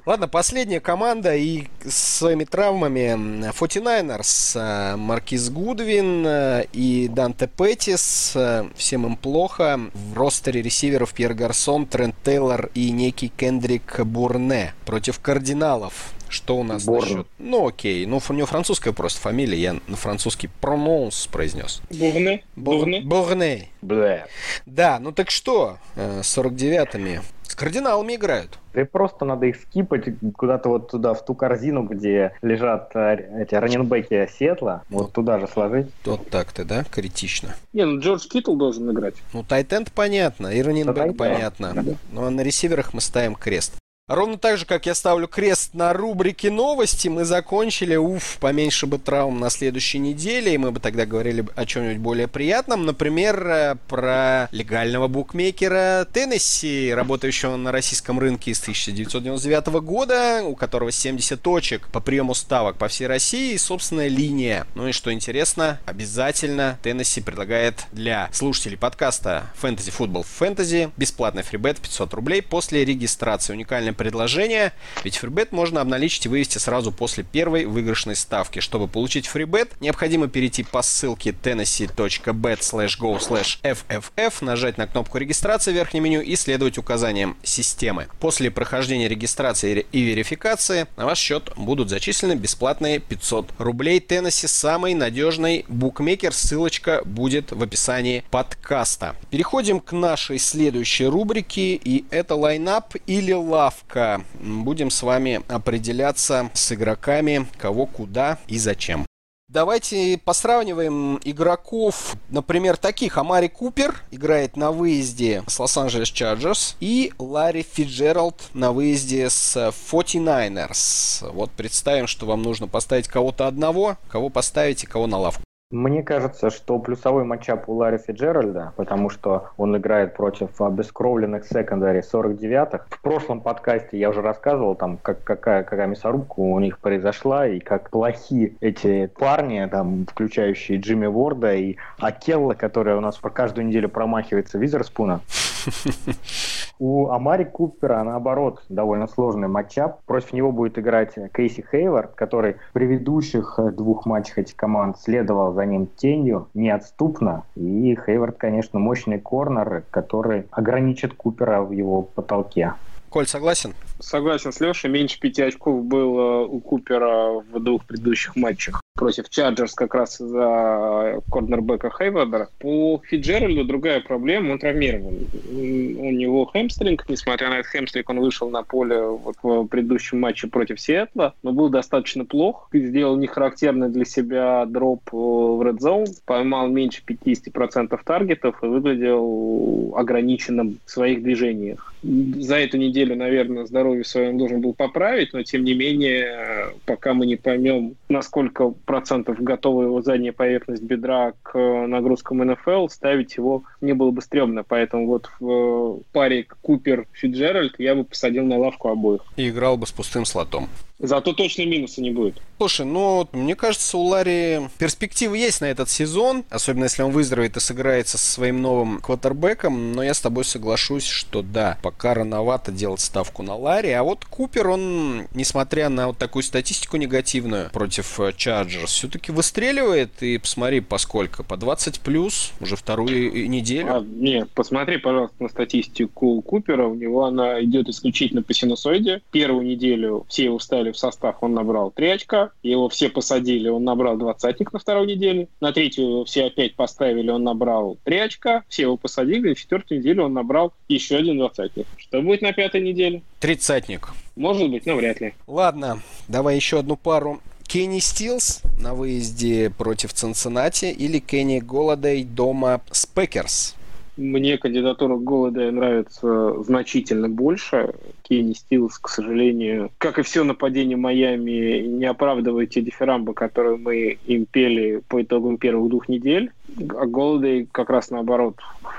Ладно, последняя команда и с своими травмами 49ers, э, Маркиз Гудвин э, и Данте Петтис, э, всем им плохо. В ростере ресиверов Пьер Гарсон, Трент Тейлор и некий Кендрик Бурне против кардиналов. Что у нас Борн. насчет? Ну, окей. Ну, у него французская просто фамилия. Я на французский прононс произнес. Бурне. Бурне. Бурне. Бля. Да, ну так что? С 49-ми. С кардиналами играют. Да просто надо их скипать куда-то вот туда, в ту корзину, где лежат э, эти раненбеки Сетла, вот, вот туда же сложить. Вот так-то, да? Критично. Не, ну Джордж Китл должен играть. Ну, Тайтенд понятно, и раненбек понятно. Да. Ну, а на ресиверах мы ставим крест. Ровно так же, как я ставлю крест на рубрике новости, мы закончили, уф, поменьше бы травм на следующей неделе, и мы бы тогда говорили о чем-нибудь более приятном, например, э, про легального букмекера Теннесси, работающего на российском рынке с 1999 года, у которого 70 точек по приему ставок по всей России и собственная линия. Ну и что интересно, обязательно Теннесси предлагает для слушателей подкаста Fantasy Football Fantasy бесплатный фрибет 500 рублей после регистрации. Уникальный предложение, ведь фрибет можно обналичить и вывести сразу после первой выигрышной ставки. Чтобы получить фрибет, необходимо перейти по ссылке tennessee.bet go fff, нажать на кнопку регистрации в верхнем меню и следовать указаниям системы. После прохождения регистрации и верификации на ваш счет будут зачислены бесплатные 500 рублей. Теннесси самый надежный букмекер. Ссылочка будет в описании подкаста. Переходим к нашей следующей рубрике, и это лайнап или лавка ставка. Будем с вами определяться с игроками, кого, куда и зачем. Давайте посравниваем игроков, например, таких. Амари Купер играет на выезде с Лос-Анджелес Чарджерс и Ларри Фиджеральд на выезде с 49ers. Вот представим, что вам нужно поставить кого-то одного, кого поставите, кого на лавку. Мне кажется, что плюсовой матчап у Ларри Фиджеральда, потому что он играет против обескровленных секондари 49-х. В прошлом подкасте я уже рассказывал, там, как, какая, какая мясорубка у них произошла, и как плохи эти парни, там, включающие Джимми Ворда и Акелла, которая у нас по каждую неделю промахивается Визерспуна. У Амари Купера, наоборот, довольно сложный matchup. Против него будет играть Кейси Хейвард, который в предыдущих двух матчах этих команд следовал за ним тенью неотступно. И Хейвард, конечно, мощный корнер, который ограничит Купера в его потолке. Коль, согласен? Согласен с Лешей. Меньше пяти очков было у Купера в двух предыдущих матчах против Чарджерс как раз за корнербека Хейварда. По Фицджеральду другая проблема, он травмирован. У него hamstring, несмотря на этот hamstring, он вышел на поле вот в предыдущем матче против Сиэтла, но был достаточно плох. Сделал нехарактерный для себя drop в Red Zone, поймал меньше 50% таргетов и выглядел ограниченным в своих движениях. За эту неделю, наверное, здоровье свое он должен был поправить, но тем не менее, пока мы не поймем, насколько процентов готова его задняя поверхность бедра к нагрузкам НФЛ, ставить его не было бы стрёмно. Поэтому вот в паре Купер-Фиджеральд я бы посадил на лавку обоих. И играл бы с пустым слотом. Зато точно минуса не будет. Слушай, ну, мне кажется, у Ларри перспективы есть на этот сезон, особенно если он выздоровеет и сыграется со своим новым квотербеком, но я с тобой соглашусь, что да, пока рановато делать ставку на Ларри, а вот Купер, он, несмотря на вот такую статистику негативную против Чарджерс, все-таки выстреливает, и посмотри, поскольку, по 20 плюс уже вторую неделю. А, нет, посмотри, пожалуйста, на статистику Купера, у него она идет исключительно по синусоиде. Первую неделю все его стали взяли в состав, он набрал 3 очка. Его все посадили, он набрал двадцатник на второй неделе. На третью все опять поставили, он набрал 3 очка. Все его посадили, на четвертую неделю он набрал еще один двадцатник. Что будет на пятой неделе? Тридцатник. Может быть, но вряд ли. Ладно, давай еще одну пару. Кенни Стилс на выезде против Цинциннати или Кенни Голладей дома с Пекерс? Мне кандидатура Голладея нравится значительно больше. Кенни Стилс, к сожалению, как и все нападение Майами, не оправдывает те дифирамбы, которые мы им пели по итогам первых двух недель. А Голладей как раз наоборот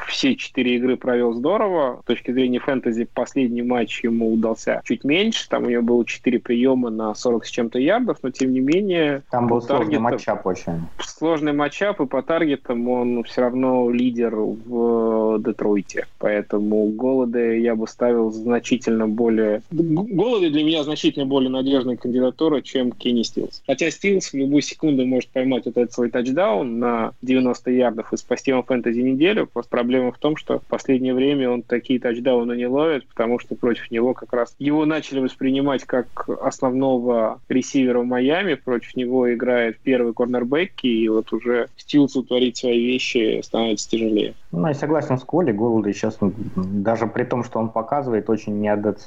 все четыре игры провел здорово. С точки зрения фэнтези последний матч ему удался чуть меньше. Там у него было четыре приема на 40 с чем-то ярдов, но тем не менее... Там был сложный матчап очень. Сложный матчап, и по таргетам он все равно лидер в Детройте. Поэтому Голоды я бы ставил значительно более... Голоды для меня значительно более надежная кандидатура, чем Кенни Стилс. Хотя Стилс в любую секунду может поймать этот свой тачдаун на 90 ярдов и спасти вам фэнтези неделю. Просто проблема в том, что в последнее время он такие тачдауны не ловит, потому что против него как раз его начали воспринимать как основного ресивера в Майами, против него играет первый корнербэк, и вот уже Стилсу творить свои вещи становится тяжелее. Ну, я согласен с Колей, Голды сейчас, даже при том, что он показывает очень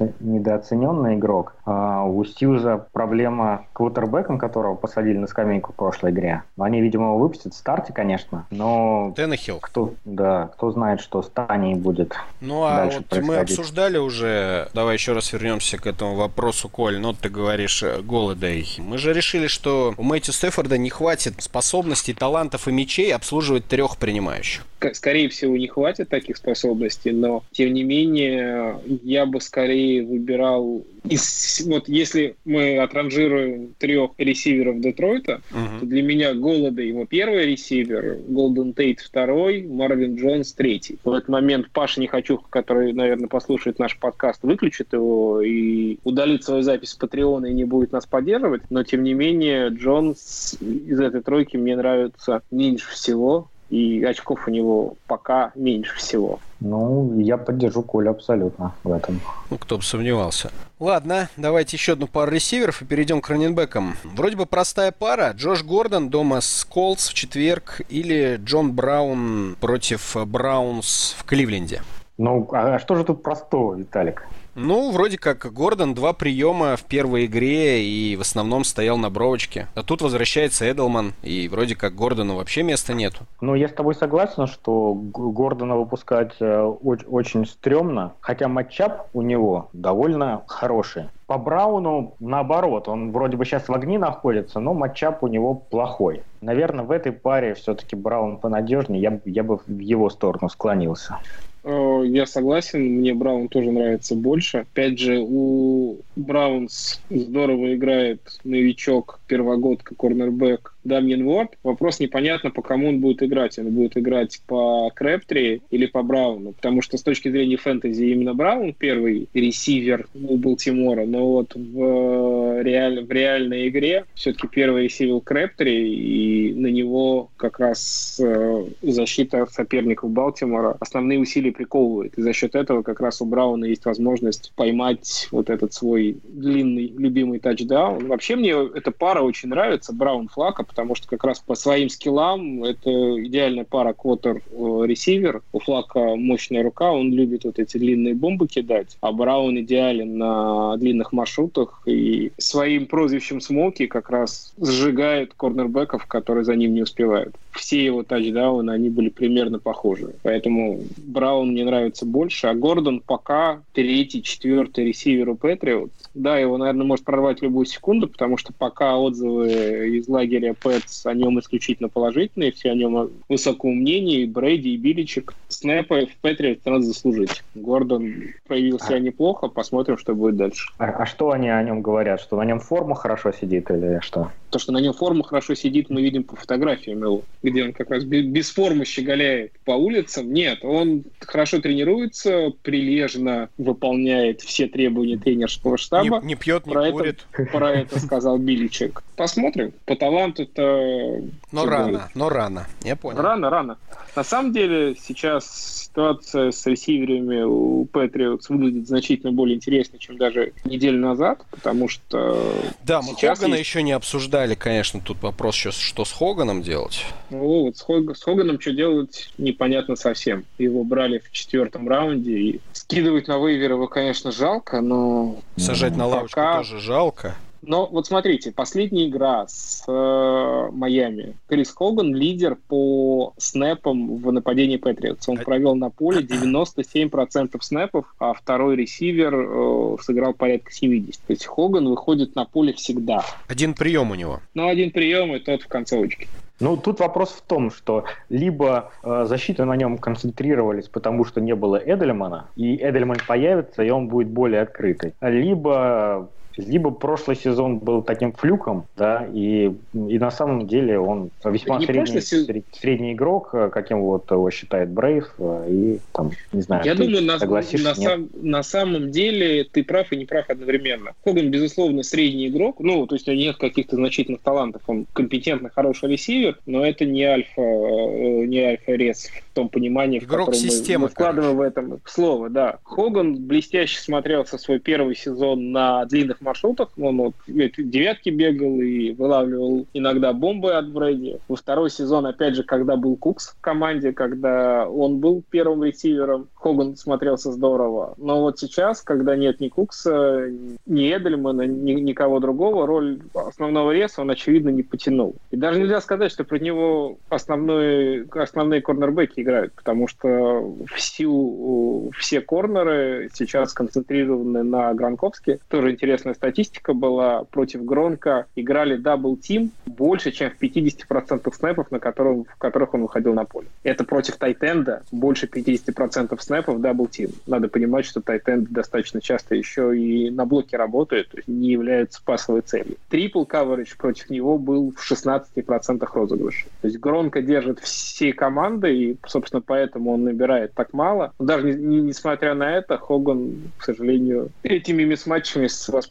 недооце... недооцененный игрок, а у Стьюза проблема квотербеком, которого посадили на скамейку в прошлой игре. Они, видимо, его выпустят в старте, конечно, но... Теннехилл. Кто, да, кто знает, что с Таней будет Ну, а вот мы обсуждали уже, давай еще раз вернемся к этому вопросу, Коль, ну, ты говоришь э, Голодей. Мы же решили, что у Мэтью Стефорда не хватит способностей, талантов и мечей обслуживать трех принимающих. Скорее всего, не хватит таких способностей, но, тем не менее, я бы скорее выбирал из, вот если мы отранжируем трех ресиверов Детройта, uh-huh. то для меня Голода его первый ресивер, Голден Тейт второй, Марвин Джонс третий. В этот момент Паша Нехочух, который, наверное, послушает наш подкаст, выключит его и удалит свою запись с Патреона и не будет нас поддерживать, но тем не менее Джонс из этой тройки мне нравится меньше всего и очков у него пока меньше всего. Ну, я поддержу Колю абсолютно в этом. Ну, кто бы сомневался. Ладно, давайте еще одну пару ресиверов и перейдем к раненбекам. Вроде бы простая пара. Джош Гордон дома с Колс в четверг или Джон Браун против Браунс в Кливленде. Ну, а что же тут простого, Виталик? Ну, вроде как Гордон два приема в первой игре и в основном стоял на бровочке. А тут возвращается Эдлман, и вроде как Гордону вообще места нету. Ну, я с тобой согласен, что Гордона выпускать э, очень, стрёмно, хотя матчап у него довольно хороший. По Брауну наоборот, он вроде бы сейчас в огне находится, но матчап у него плохой. Наверное, в этой паре все-таки Браун понадежнее, я, я бы в его сторону склонился. Э, я согласен, мне Браун тоже нравится больше. Опять же, у Браунс здорово играет новичок, первогодка, корнербэк Дамьен Уорд. Вопрос непонятно, по кому он будет играть. Он будет играть по Крэптри или по Брауну. Потому что с точки зрения фэнтези именно Браун первый ресивер у Балтимора. Но вот в, реаль, в реальной игре все-таки первый ресивер Крэптри, и на него как раз э, защита соперников Балтимора основные усилия приковывает. И за счет этого как раз у Брауна есть возможность поймать вот этот свой длинный любимый тачдаун. Вообще мне эта пара очень нравится, Браун Флака, потому что как раз по своим скиллам это идеальная пара квотер-ресивер. У Флака мощная рука, он любит вот эти длинные бомбы кидать, а Браун идеален на длинных маршрутах и своим прозвищем Смоки как раз сжигает корнербеков, которые за ним не успевают. Все его тачдауны, они были примерно похожи. Поэтому Браун мне нравится больше, а Гордон пока третий, четвертый ресивер у Патриот. Да, его, наверное, может прорвать любую секунду, потому что пока отзывы из лагеря Пэтс о нем исключительно положительные, все о нем высокого мнения, и Брейди, и Биличек. Снэпа в Патриот надо заслужить. Гордон проявил себя а... неплохо, посмотрим, что будет дальше. А, а что они о нем говорят? Что на нем форма хорошо сидит или что? То, что на нем форма хорошо сидит, мы видим по фотографиям его, где он как раз без формы щеголяет по улицам. Нет, он хорошо тренируется, прилежно выполняет все требования тренерского штаба. Не, не пьет, не про курит. Это, про это сказал Биличек. Посмотрим. По таланту-то... Но рано, но рано. Я понял. Рано, рано. На самом деле сейчас ситуация с ресиверами у Патриотс выглядит значительно более интересной, чем даже неделю назад, потому что Да, мы Хогана есть... еще не обсуждали, конечно, тут вопрос сейчас, что с Хоганом делать. Ну, вот с, Хог... с Хоганом что делать, непонятно совсем. Его брали в четвертом раунде, и скидывать на вейвер его, конечно, жалко, но... Сажать на лавочку пока... тоже жалко. Но вот смотрите, последняя игра с э, Майами. Крис Хоган лидер по снэпам в нападении Патриотс. Он провел на поле 97% снэпов, а второй ресивер э, сыграл порядка 70. То есть Хоган выходит на поле всегда. Один прием у него. Ну, один прием, и тот в концовочке. Ну, тут вопрос в том, что либо э, защиты на нем концентрировались, потому что не было Эдельмана, и Эдельман появится, и он будет более открытый. Либо либо прошлый сезон был таким флюком, да, и, и на самом деле он весьма средний, сред, средний игрок, э, каким вот его считает Брейв, э, и там, не знаю, Я думаю, на, на, сам, на самом деле ты прав и не прав одновременно. Хоган, безусловно, средний игрок, ну, то есть у него нет каких-то значительных талантов, он компетентный, хороший ресивер, но это не альфа, э, не альфа-рез в том понимании, игрок в котором системы, мы, мы вкладываем в этом слово, да. Хоган блестяще смотрелся свой первый сезон на длинных маршрутах. Он вот девятки бегал и вылавливал иногда бомбы от Брэди. Во второй сезон, опять же, когда был Кукс в команде, когда он был первым ресивером, Хоган смотрелся здорово. Но вот сейчас, когда нет ни Кукса, ни Эдельмана, ни никого другого, роль основного реса он, очевидно, не потянул. И даже нельзя сказать, что про него основной, основные корнербеки играют, потому что всю, все корнеры сейчас сконцентрированы на Гронковски. Тоже интересная статистика была. Против Гронка играли double team больше, чем в 50% снэпов, на котором, в которых он выходил на поле. Это против Тайтенда больше 50% снэпов double team. Надо понимать, что Тайтенд достаточно часто еще и на блоке работает, то есть не является пасовой целью. Triple coverage против него был в 16% розыгрыша. То есть Гронка держит всей командой, и, собственно, поэтому он набирает так мало. Даже не, не, несмотря на это, Хоган, к сожалению, этими мисс-матчами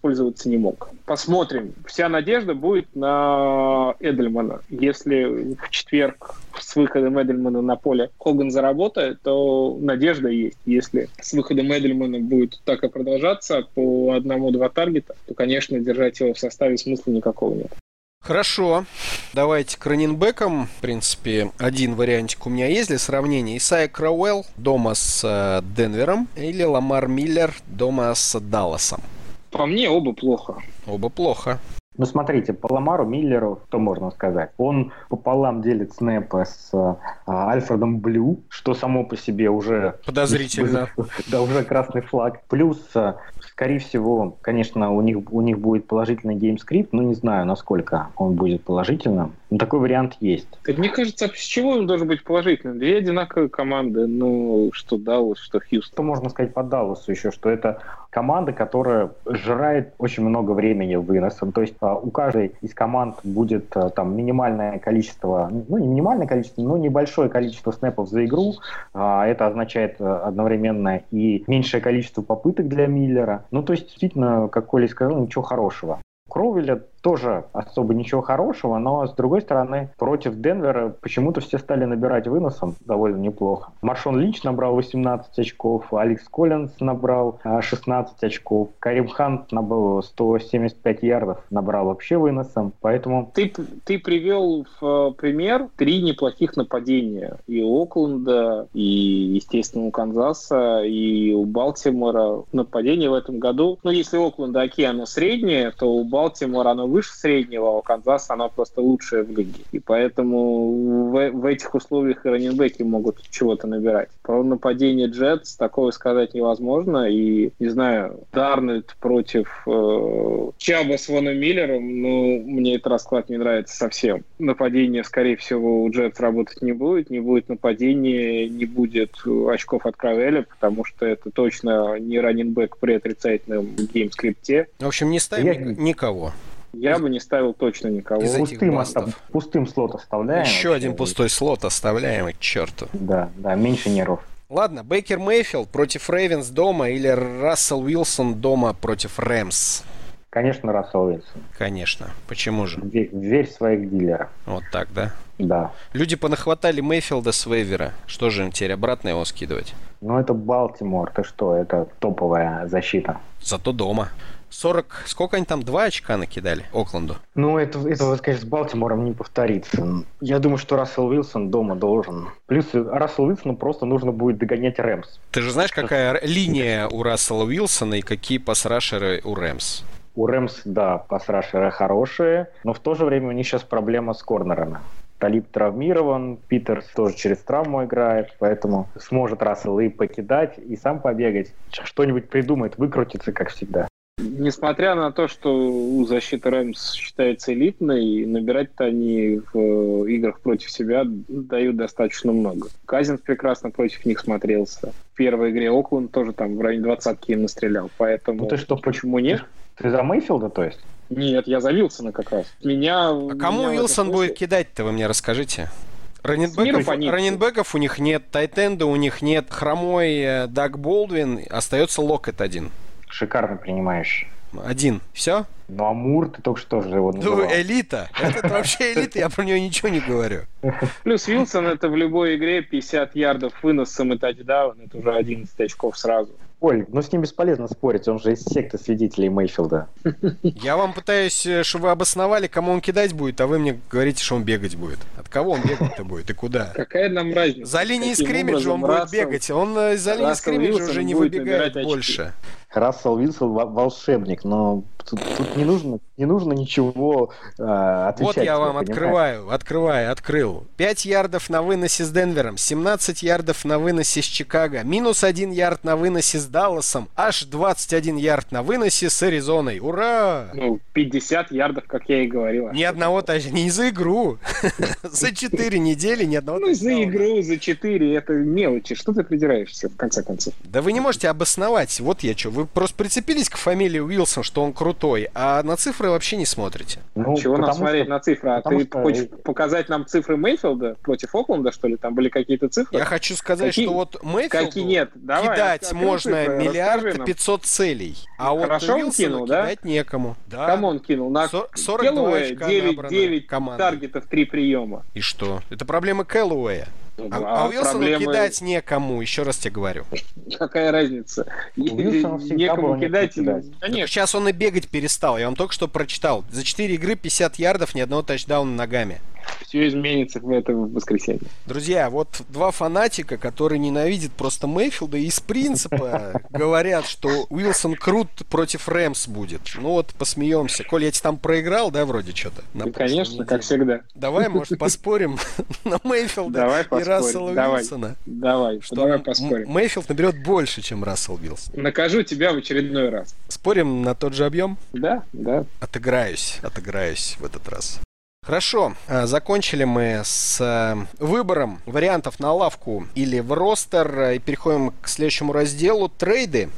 воспользоваться не мог. Посмотрим. Вся надежда будет на Эдельмана. Если в четверг с выходом Эдельмана на поле Хоган заработает, то надежда есть. Если с выходом Эдельмана будет так и продолжаться по одному-два таргета, то, конечно, держать его в составе смысла никакого нет. Хорошо. Давайте к раннинбекам. В принципе, один вариантик у меня есть для сравнения. Исайя Крауэлл дома с э, Денвером или Ламар Миллер дома с Далласом. По мне оба плохо. Оба плохо. Ну, смотрите, по Ламару Миллеру, что можно сказать? Он пополам делит снэпы с а, Альфредом Блю, что само по себе уже... Подозрительно. Да, уже красный флаг. Плюс, а, скорее всего, конечно, у них, у них будет положительный game script, но не знаю, насколько он будет положительным. Такой вариант есть. Мне кажется, а с чего он должен быть положительным? Две одинаковые команды, ну, что Даллас, что Хьюстон. Что можно сказать по Далласу еще, что это команда, которая жрает очень много времени выносом. То есть а, у каждой из команд будет а, там минимальное количество, ну не минимальное количество, но небольшое количество снэпов за игру. А, это означает одновременно и меньшее количество попыток для Миллера. Ну то есть действительно, как Коля сказал, ничего хорошего. Кровеля тоже особо ничего хорошего, но с другой стороны, против Денвера почему-то все стали набирать выносом довольно неплохо. Маршон Линч набрал 18 очков, Алекс Коллинс набрал 16 а, очков, Карим Хант набрал 175 ярдов, набрал вообще выносом, поэтому... Ты, ты привел в пример три неплохих нападения и у Окленда, и, естественно, у Канзаса, и у Балтимора. Нападение в этом году, ну, если Окленда, окей, оно среднее, то у Балтимора оно выше среднего, а у Канзаса она просто лучшая в лиге. И поэтому в, в этих условиях и раненбеки могут чего-то набирать. Про нападение Джетс такое сказать невозможно. И, не знаю, Дарнольд против э, Чабба с Воном Миллером, ну, мне этот расклад не нравится совсем. Нападение, скорее всего, у Джетс работать не будет. Не будет нападения, не будет очков от Крауэлла, потому что это точно не раннинбэк при отрицательном геймскрипте. В общем, не ставим Я... никого. Я бы не ставил точно никого. Из пустым, остав... пустым слот оставляем. Еще один пустой слот оставляем, к черту. Да, да, меньше нервов. Ладно, Бейкер Мейфилд против Рейвенс дома или Рассел Уилсон дома против Рэмс? Конечно, Рассел Уилсон. Конечно. Почему же? Верь, верь своих дилеров. Вот так, да? Да. Люди понахватали Мейфилда с вейвера. Что же им теперь, обратно его скидывать? Ну, это Балтимор. Ты что, это топовая защита. Зато дома. 40, сколько они там, 2 очка накидали Окленду? Ну, это, это вот, конечно, с Балтимором не повторится. Я думаю, что Рассел Уилсон дома должен. Плюс Рассел Уилсону просто нужно будет догонять Рэмс. Ты же знаешь, какая линия у Рассела Уилсона и какие пасрашеры у Рэмс? У Рэмс, да, пасрашеры хорошие, но в то же время у них сейчас проблема с корнерами. Талиб травмирован, Питер тоже через травму играет, поэтому сможет Рассел и покидать, и сам побегать. Что-нибудь придумает, выкрутится, как всегда. Несмотря на то, что защита Рэмс считается элитной, набирать-то они в играх против себя дают достаточно много. Казинс прекрасно против них смотрелся. В первой игре Окленд тоже там в районе двадцатки им настрелял, поэтому... Ну ты что, почему нет? Ты за Мейфилда, то есть? Нет, я за Вилсона как раз. Меня... А кому меня Вилсон смысле... будет кидать-то, вы мне расскажите? Раненбеков, раненбеков у них нет, тайтенда у них нет, хромой э, Даг Болдвин, остается Локет один. Шикарно принимающий. Один. Все? Ну, Амур, ты только что же его ну, называл. Ну, элита. Это вообще элита, я про нее ничего не говорю. Плюс Вилсон это в любой игре 50 ярдов выносом и тачдаун. Это уже 11 очков сразу. Оль, ну с ним бесполезно спорить, он же из секты свидетелей Мейфилда. Я вам пытаюсь, э, чтобы вы обосновали, кому он кидать будет, а вы мне говорите, что он бегать будет. От кого он бегать-то будет и куда? Какая нам разница? За линией скриммиджа он будет бегать, он э, за линией скриммиджа уже не выбегает больше. Рассел Вилсон волшебник, но тут, тут не нужно не нужно ничего э, отвечать. Вот я вам понимаете? открываю, открываю, открыл. 5 ярдов на выносе с Денвером, 17 ярдов на выносе с Чикаго, минус 1 ярд на выносе с Далласом, аж 21 ярд на выносе с Аризоной. Ура! Ну, 50 ярдов, как я и говорил. Ни одного тача, не за игру. За 4 недели ни одного Ну, за игру, за 4, это мелочи. Что ты придираешься, в конце концов? Да вы не можете обосновать. Вот я что, вы просто прицепились к фамилии Уилсон, что он крутой, а на цифры вообще не смотрите. Ну, Чего нам смотреть на цифры? А ты хочешь показать нам цифры Мейфилда против Окленда, что ли? Там были какие-то цифры? Я хочу сказать, что вот Мейфилду Какие нет? Давай, кидать можно цифры, миллиард пятьсот целей, а вот Хорошо он кинул, да? кидать некому. Да. Кому он кинул? На 42 Кэллоуэ 9, 9 таргетов, 3 приема. И что? Это проблема Кэллоуэя. А, а Уилсону проблемы... кидать некому, еще раз тебе говорю. Какая разница? Некому кидать. кидать. Конечно. Сейчас он и бегать перестал. Я вам только что прочитал. За 4 игры 50 ярдов, ни одного тачдауна ногами все изменится в это воскресенье. Друзья, вот два фанатика, которые ненавидят просто Мейфилда и из принципа говорят, что Уилсон крут против Рэмс будет. Ну вот, посмеемся. Коль, я тебе там проиграл, да, вроде что-то? Ну, конечно, как всегда. Давай, может, поспорим на Мейфилда и Рассела Уилсона? Давай, что давай поспорим. Мейфилд наберет больше, чем Рассел Уилсон. Накажу тебя в очередной раз. Спорим на тот же объем? Да, да. Отыграюсь, отыграюсь в этот раз. Хорошо, а, закончили мы с э, выбором вариантов на лавку или в ростер и переходим к следующему разделу трейды.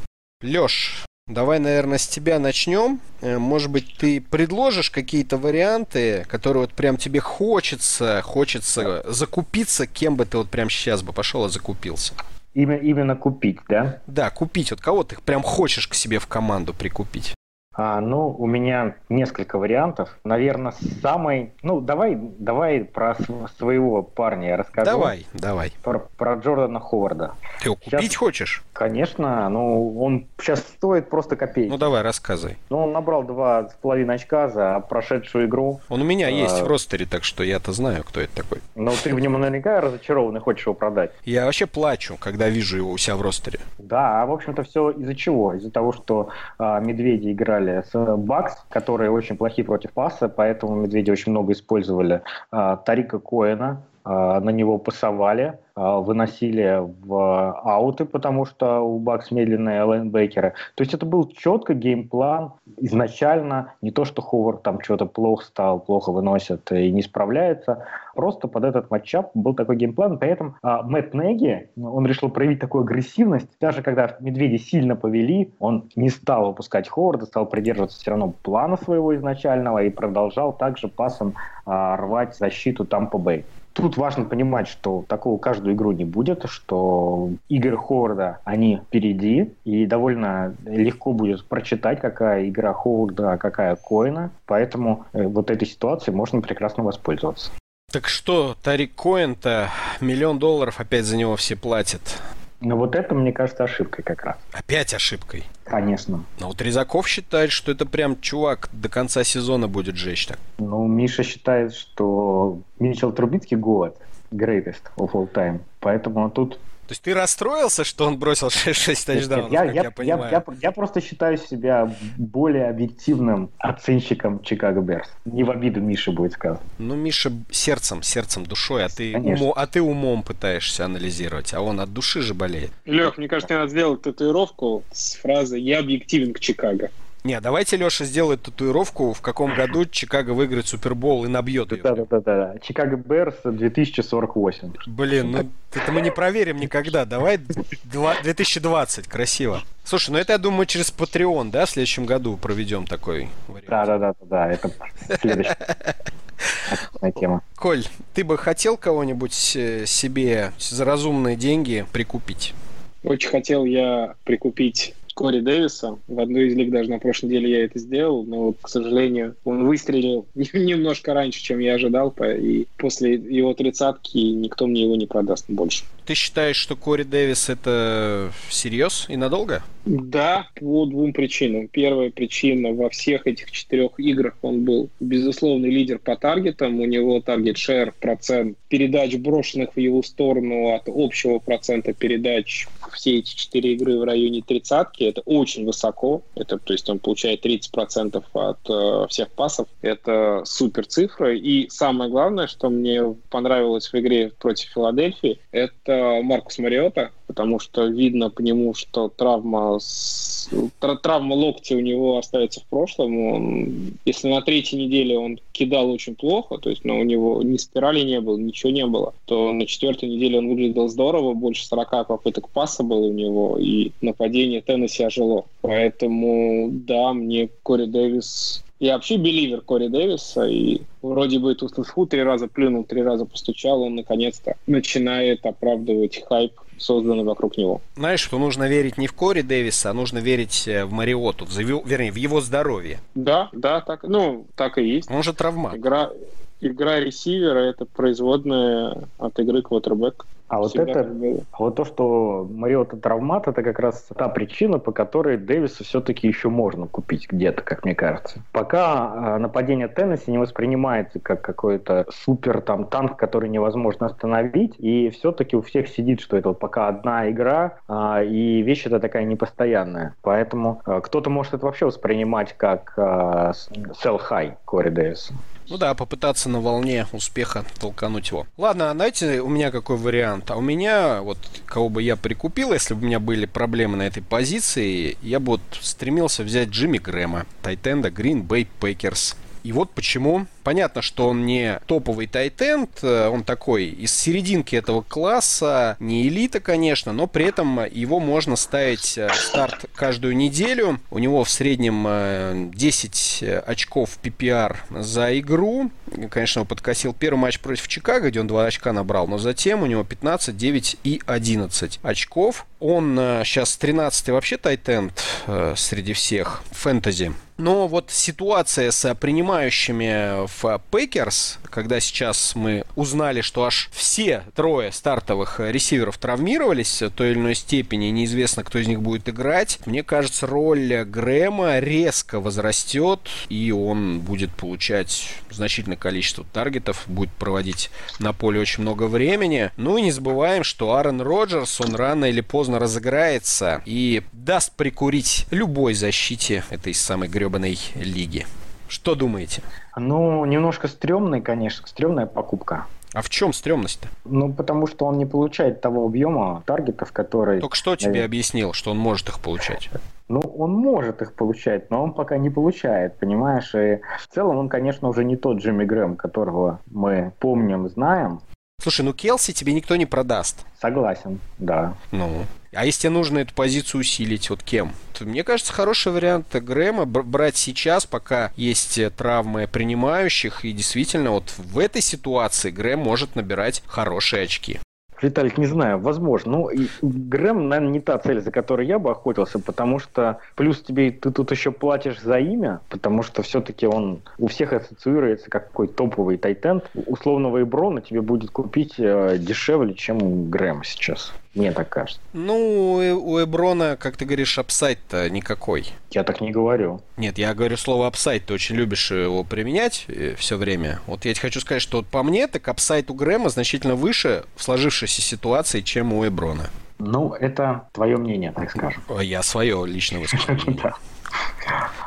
Лёш, давай, наверное, с тебя начнем. Э, может быть, ты предложишь какие-то варианты, которые вот прям тебе хочется, хочется закупиться, кем бы ты вот прям сейчас бы пошел и закупился? Именно, именно купить, да? Да, купить. Вот кого ты прям хочешь к себе в команду прикупить? А, ну, у меня несколько вариантов. Наверное, самый... Ну, давай, давай про своего парня я расскажу. Давай, давай. Про, про Джордана Ховарда. Ты его купить сейчас, хочешь? Конечно. Ну, он сейчас стоит просто копейки. Ну, давай, рассказывай. Ну, он набрал два с половиной очка за прошедшую игру. Он у меня а... есть в ростере, так что я-то знаю, кто это такой. Но ты в нем наверняка разочарован и хочешь его продать. Я вообще плачу, когда вижу его у себя в ростере. Да, а в общем-то все из-за чего? Из-за того, что а, медведи играли играли с Бакс, которые очень плохи против паса, поэтому медведи очень много использовали. А, Тарика Коэна, а, на него пасовали, выносили в ауты, потому что у Бакс медленные лайнбекеры. То есть это был четко game plan изначально, не то, что Ховард там что-то плохо стал, плохо выносит и не справляется. Просто под этот матчап был такой геймплан. При этом а, Мэтт Неги, он решил проявить такую агрессивность. Даже когда медведи сильно повели, он не стал выпускать Ховарда, стал придерживаться все равно плана своего изначального и продолжал также пасом а, рвать защиту Тампа Бэй. Тут важно понимать, что такого каждую игру не будет, что игры Ховарда, они впереди, и довольно легко будет прочитать, какая игра Ховарда, а какая Коина, поэтому э, вот этой ситуацией можно прекрасно воспользоваться. Так что, Тарик Коин-то миллион долларов опять за него все платят. Но вот это, мне кажется, ошибкой как раз. Опять ошибкой? Конечно. Но вот Резаков считает, что это прям чувак до конца сезона будет жечь так. Ну, Миша считает, что Мичел Трубицкий год greatest of all time. Поэтому тут то есть ты расстроился, что он бросил 6-6 тачдаунов, я, я, я, я, я, я просто считаю себя более объективным оценщиком Чикаго Берс. Не в обиду Миши будет сказано. Ну, Миша сердцем, сердцем, душой, а ты, умо, а ты умом пытаешься анализировать, а он от души же болеет. Лех, мне кажется, надо сделать татуировку с фразой «Я объективен к Чикаго». Не, давайте Леша сделает татуировку, в каком году Чикаго выиграет Супербол и набьет ее. Да-да-да. Чикаго Берс 2048. Блин, ну это мы не проверим никогда. Давай 2020, красиво. Слушай, ну это, я думаю, через Patreon, да, в следующем году проведем такой вариант. Да-да-да, да, это следующая тема. Коль, ты бы хотел кого-нибудь э, себе за разумные деньги прикупить? Очень хотел я прикупить Кори Дэвиса. В одной из лиг даже на прошлой неделе я это сделал, но, к сожалению, он выстрелил немножко раньше, чем я ожидал, и после его тридцатки никто мне его не продаст больше. Ты считаешь, что Кори Дэвис это всерьез и надолго? Да, по двум причинам. Первая причина, во всех этих четырех играх он был безусловный лидер по таргетам. У него таргет-шер, процент передач, брошенных в его сторону от общего процента передач все эти четыре игры в районе тридцатки. Это очень высоко. Это, то есть он получает 30% от э, всех пасов. Это супер цифра. И самое главное, что мне понравилось в игре против Филадельфии, это Маркус Мариота, потому что видно по нему, что травма, с... травма локтя у него остается в прошлом. Он, если на третьей неделе он кидал очень плохо, то есть ну, у него ни спирали не было, ничего не было, то на четвертой неделе он выглядел здорово, больше 40 попыток паса было у него, и нападение Теннесси ожило. Поэтому, да, мне Кори Дэвис я вообще беливер Кори Дэвиса, и вроде бы тут фу три раза плюнул, три раза постучал, он наконец-то начинает оправдывать хайп созданный вокруг него. Знаешь, что нужно верить не в Кори Дэвиса, а нужно верить э, в Мариоту, в, вернее, в его здоровье. Да, да, так, ну, так и есть. Он же травмат. Игра, Игра ресивера — это производная от игры квотербек. А вот это, а вот то, что Мариота травмат, это как раз та причина, по которой Дэвиса все-таки еще можно купить где-то, как мне кажется. Пока а, нападение Теннесси не воспринимается как какой-то супер там танк, который невозможно остановить, и все-таки у всех сидит, что это вот пока одна игра, а, и вещь это такая непостоянная. Поэтому а, кто-то может это вообще воспринимать как sell high Кори Дэвиса. Ну да, попытаться на волне успеха толкануть его. Ладно, а знаете, у меня какой вариант? А у меня, вот, кого бы я прикупил, если бы у меня были проблемы на этой позиции, я бы вот стремился взять Джимми Грэма, Тайтенда Green Bay Packers. И вот почему. Понятно, что он не топовый тайтенд, э, он такой из серединки этого класса, не элита, конечно, но при этом его можно ставить э, старт каждую неделю. У него в среднем 10 э, очков PPR за игру. Конечно, он подкосил первый матч против Чикаго, где он 2 очка набрал, но затем у него 15, 9 и 11 очков. Он сейчас 13 вообще тайтенд среди всех фэнтези. Но вот ситуация с принимающими в Пейкерс, когда сейчас мы узнали, что аж все трое стартовых ресиверов травмировались в той или иной степени, неизвестно, кто из них будет играть, мне кажется, роль Грэма резко возрастет, и он будет получать значительное количество таргетов, будет проводить на поле очень много времени. Ну и не забываем, что Аарон Роджерс, он рано или поздно разыграется и даст прикурить любой защите этой самой гребаной лиги. Что думаете? Ну, немножко стрёмный, конечно, стрёмная покупка. А в чем стрёмность-то? Ну, потому что он не получает того объема таргетов, который... Только что тебе объяснил, что он может их получать? Ну, он может их получать, но он пока не получает, понимаешь? И в целом он, конечно, уже не тот Джимми Грэм, которого мы помним, знаем. Слушай, ну Келси тебе никто не продаст. Согласен, да. Ну, а если тебе нужно эту позицию усилить, вот кем? Мне кажется, хороший вариант Грэма брать сейчас, пока есть э, травмы принимающих. И действительно, вот в этой ситуации Грэм может набирать хорошие очки. Виталик, не знаю, возможно. Ну, Грэм, наверное, не та цель, за которой я бы охотился, потому что плюс тебе ты тут еще платишь за имя, потому что все-таки он у всех ассоциируется как какой топовый тайтенд. Условного Эброна тебе будет купить э, дешевле, чем Грэм сейчас. Мне так кажется. Ну, у Эброна, как ты говоришь, апсайт-то никакой. Я так не говорю. Нет, я говорю слово апсайт, ты очень любишь его применять э, все время. Вот я тебе хочу сказать, что по мне, так апсайт у Грэма значительно выше в сложившейся ситуации, чем у Эброна. Ну, это твое мнение, так скажем. Я свое лично высказываю.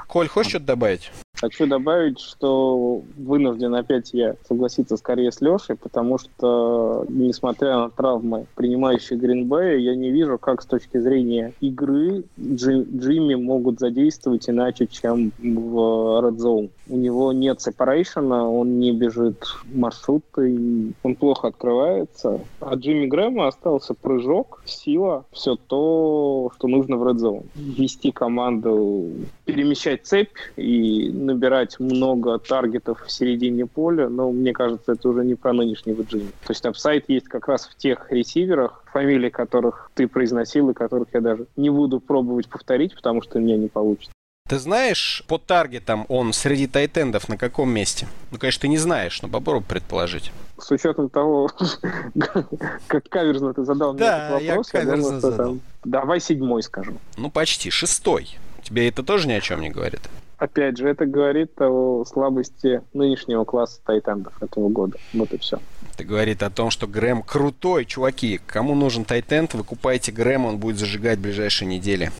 Коль, хочешь что-то добавить? Хочу добавить, что вынужден опять я согласиться скорее с Лешей, потому что, несмотря на травмы, принимающие Гринбея, я не вижу, как с точки зрения игры Джи, Джимми могут задействовать иначе, чем в Red Zone. У него нет сепарейшена, он не бежит маршруты, он плохо открывается. А Джимми Грэма остался прыжок, сила, все то, что нужно в Red Zone. Вести команду, перемещать цепь и набирать много таргетов в середине поля, но мне кажется, это уже не про нынешнего Джимми. То есть апсайт есть как раз в тех ресиверах, фамилии которых ты произносил и которых я даже не буду пробовать повторить, потому что у меня не получится. Ты знаешь, по таргетам он среди тайтендов на каком месте? Ну, конечно, ты не знаешь, но попробуй предположить. С учетом того, как каверзно ты задал да, мне этот вопрос, я, что там... Давай седьмой скажем. Ну, почти, шестой. Тебе это тоже ни о чем не говорит? Опять же, это говорит о слабости нынешнего класса тайтендов этого года. Вот и все. Это говорит о том, что Грэм крутой, чуваки. Кому нужен тайтенд, выкупайте Грэм, он будет зажигать в ближайшие недели.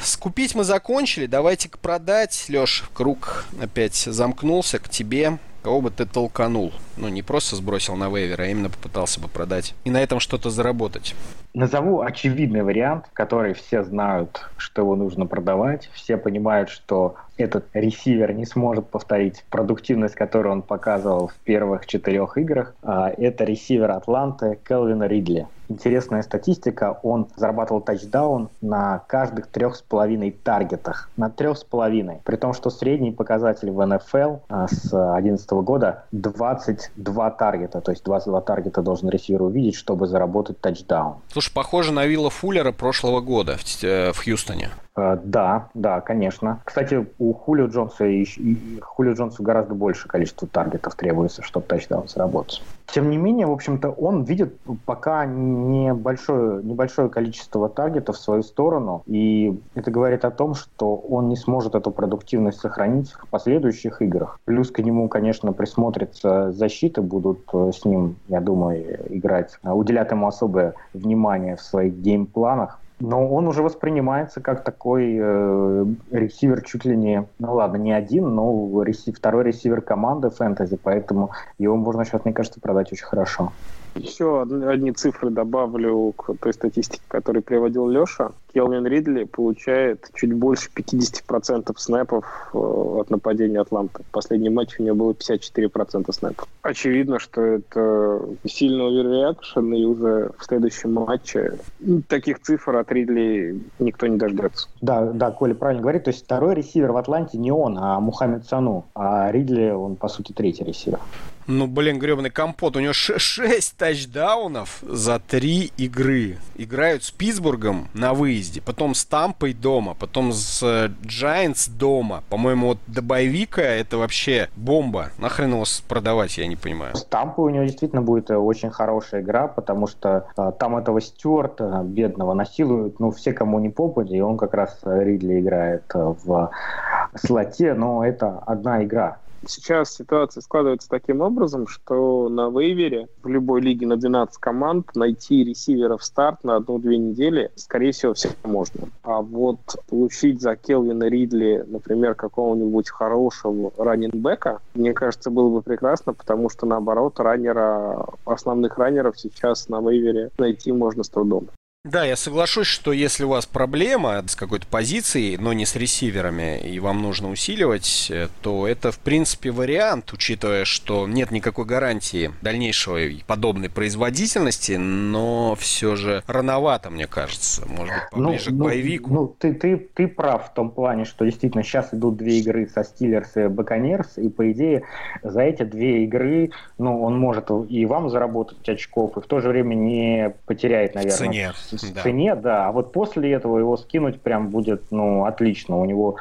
Скупить мы закончили, давайте к продать. Леш, круг опять замкнулся к тебе. Кого бы ты толканул? Ну, не просто сбросил на вейвер, а именно попытался бы продать. И на этом что-то заработать. Назову очевидный вариант, который все знают, что его нужно продавать. Все понимают, что этот ресивер не сможет повторить продуктивность, которую он показывал в первых четырех играх. А, это ресивер Атланты Келвина Ридли. Интересная статистика, он зарабатывал тачдаун на каждых трех с половиной таргетах. На трех с половиной. При том, что средний показатель в НФЛ а, с 2011 года 22 таргета. То есть 22 таргета должен ресивер увидеть, чтобы заработать тачдаун. Слушай, похоже на Вилла Фуллера прошлого года в, э, в Хьюстоне. Э, да, да, конечно. Кстати, у Хулио Джонса и, и Хулио Джонсу гораздо больше количество таргетов требуется, чтобы тачдаун сработать. Тем не менее, в общем-то, он видит пока небольшое, небольшое количество таргетов в свою сторону, и это говорит о том, что он не сможет эту продуктивность сохранить в последующих играх. Плюс к нему, конечно, присмотрится защита, будут э, с ним, я думаю, играть, уделять ему особое внимание в своих геймпланах. Но он уже воспринимается как такой э, ресивер чуть ли не, ну ладно, не один, но ресив, второй ресивер команды фэнтези, поэтому его можно сейчас, мне кажется, продать очень хорошо. Еще одни цифры добавлю к той статистике, которую приводил Леша. Келвин Ридли получает чуть больше 50% снэпов э, от нападения Атланты. В последнем матче у него было 54% снэпов. Очевидно, что это сильный оверреакшн, и уже в следующем матче таких цифр от Ридли никто не дождется. Да, да, Коля правильно говорит. То есть второй ресивер в Атланте не он, а Мухаммед Сану. А Ридли, он, по сути, третий ресивер. Ну, блин, гребаный компот. У него 6 тачдаунов за 3 игры. Играют с Питтсбургом на выезде, потом с Тампой дома, потом с Giants дома. По-моему, вот до боевика это вообще бомба. Нахрен его продавать, я не понимаю. С Тампой у него действительно будет очень хорошая игра, потому что а, там этого Стюарта бедного насилуют, ну, все, кому не попади, и он как раз Ридли играет в слоте, но это одна игра. Сейчас ситуация складывается таким образом, что на вейвере в любой лиге на 12 команд найти ресивера в старт на одну-две недели, скорее всего, все можно. А вот получить за Келвина Ридли, например, какого-нибудь хорошего раннинбека, мне кажется, было бы прекрасно, потому что, наоборот, раннера, основных раннеров сейчас на вейвере найти можно с трудом. Да, я соглашусь, что если у вас проблема с какой-то позицией, но не с ресиверами, и вам нужно усиливать, э, то это, в принципе, вариант, учитывая, что нет никакой гарантии дальнейшего подобной производительности, но все же рановато, мне кажется. Может быть, ну, поближе ну, к bye week у. Ну, ты, ты, ты прав в том плане, что действительно сейчас идут две игры со Стиллерс и Бакканирс, и, по идее, за эти две игры, ну, он может и вам заработать очков, и в то же время не потеряет, наверное, в цене да. цене, да. А вот после этого его скинуть прям будет, ну, отлично. У него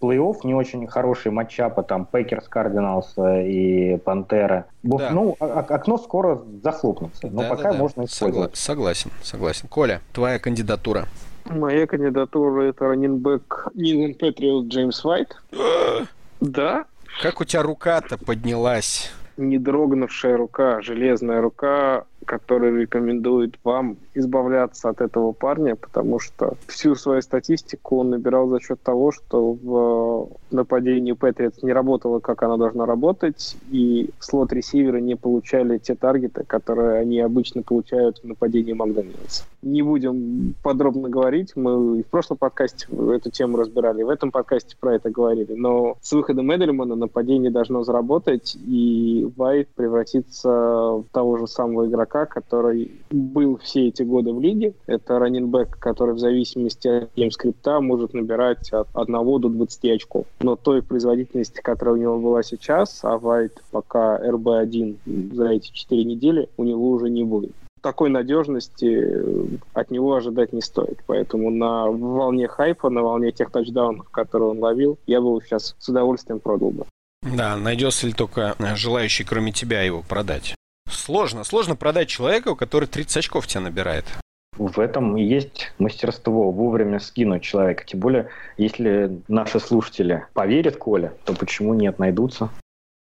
плей-офф не очень хороший матчапы, там, Пекерс, Кардиналс и Пантерс. Да. Ну, окно скоро захлопнется, но да, пока да, да. можно использовать. Согласен, согласен. Коля, твоя кандидатура? Моя кандидатура это раннинбэк Нилан Патриот Джеймс Уайт. да. Как у тебя рука-то поднялась? Не дрогнувшая рука, железная рука который рекомендует вам избавляться от этого парня, потому что всю свою статистику он набирал за счет того, что в нападении Патриотс не работало, как она должна работать, и слот-ресиверы не получали те таргеты, которые они обычно получают в нападении Макдональдса. Не будем подробно говорить, мы в прошлом подкасте эту тему разбирали, в этом подкасте про это говорили, но с выходом Эдельмана нападение должно заработать, и Вайт превратится в того же самого игрока, который был все эти годы в лиге. Это раннинбэк, который в зависимости от геймскрипта может набирать от 1 до 20 очков. Но той производительности, которая у него была сейчас, а Вайт пока РБ-1 за эти 4 недели, у него уже не будет такой надежности от него ожидать не стоит. Поэтому на волне хайпа, на волне тех тачдаунов, которые он ловил, я бы его сейчас с удовольствием продал бы. Да, найдется ли только желающий, кроме тебя, его продать? Сложно, сложно продать человека, который 30 очков тебя набирает. В этом и есть мастерство вовремя скинуть человека. Тем более, если наши слушатели поверят Коле, то почему нет, найдутся.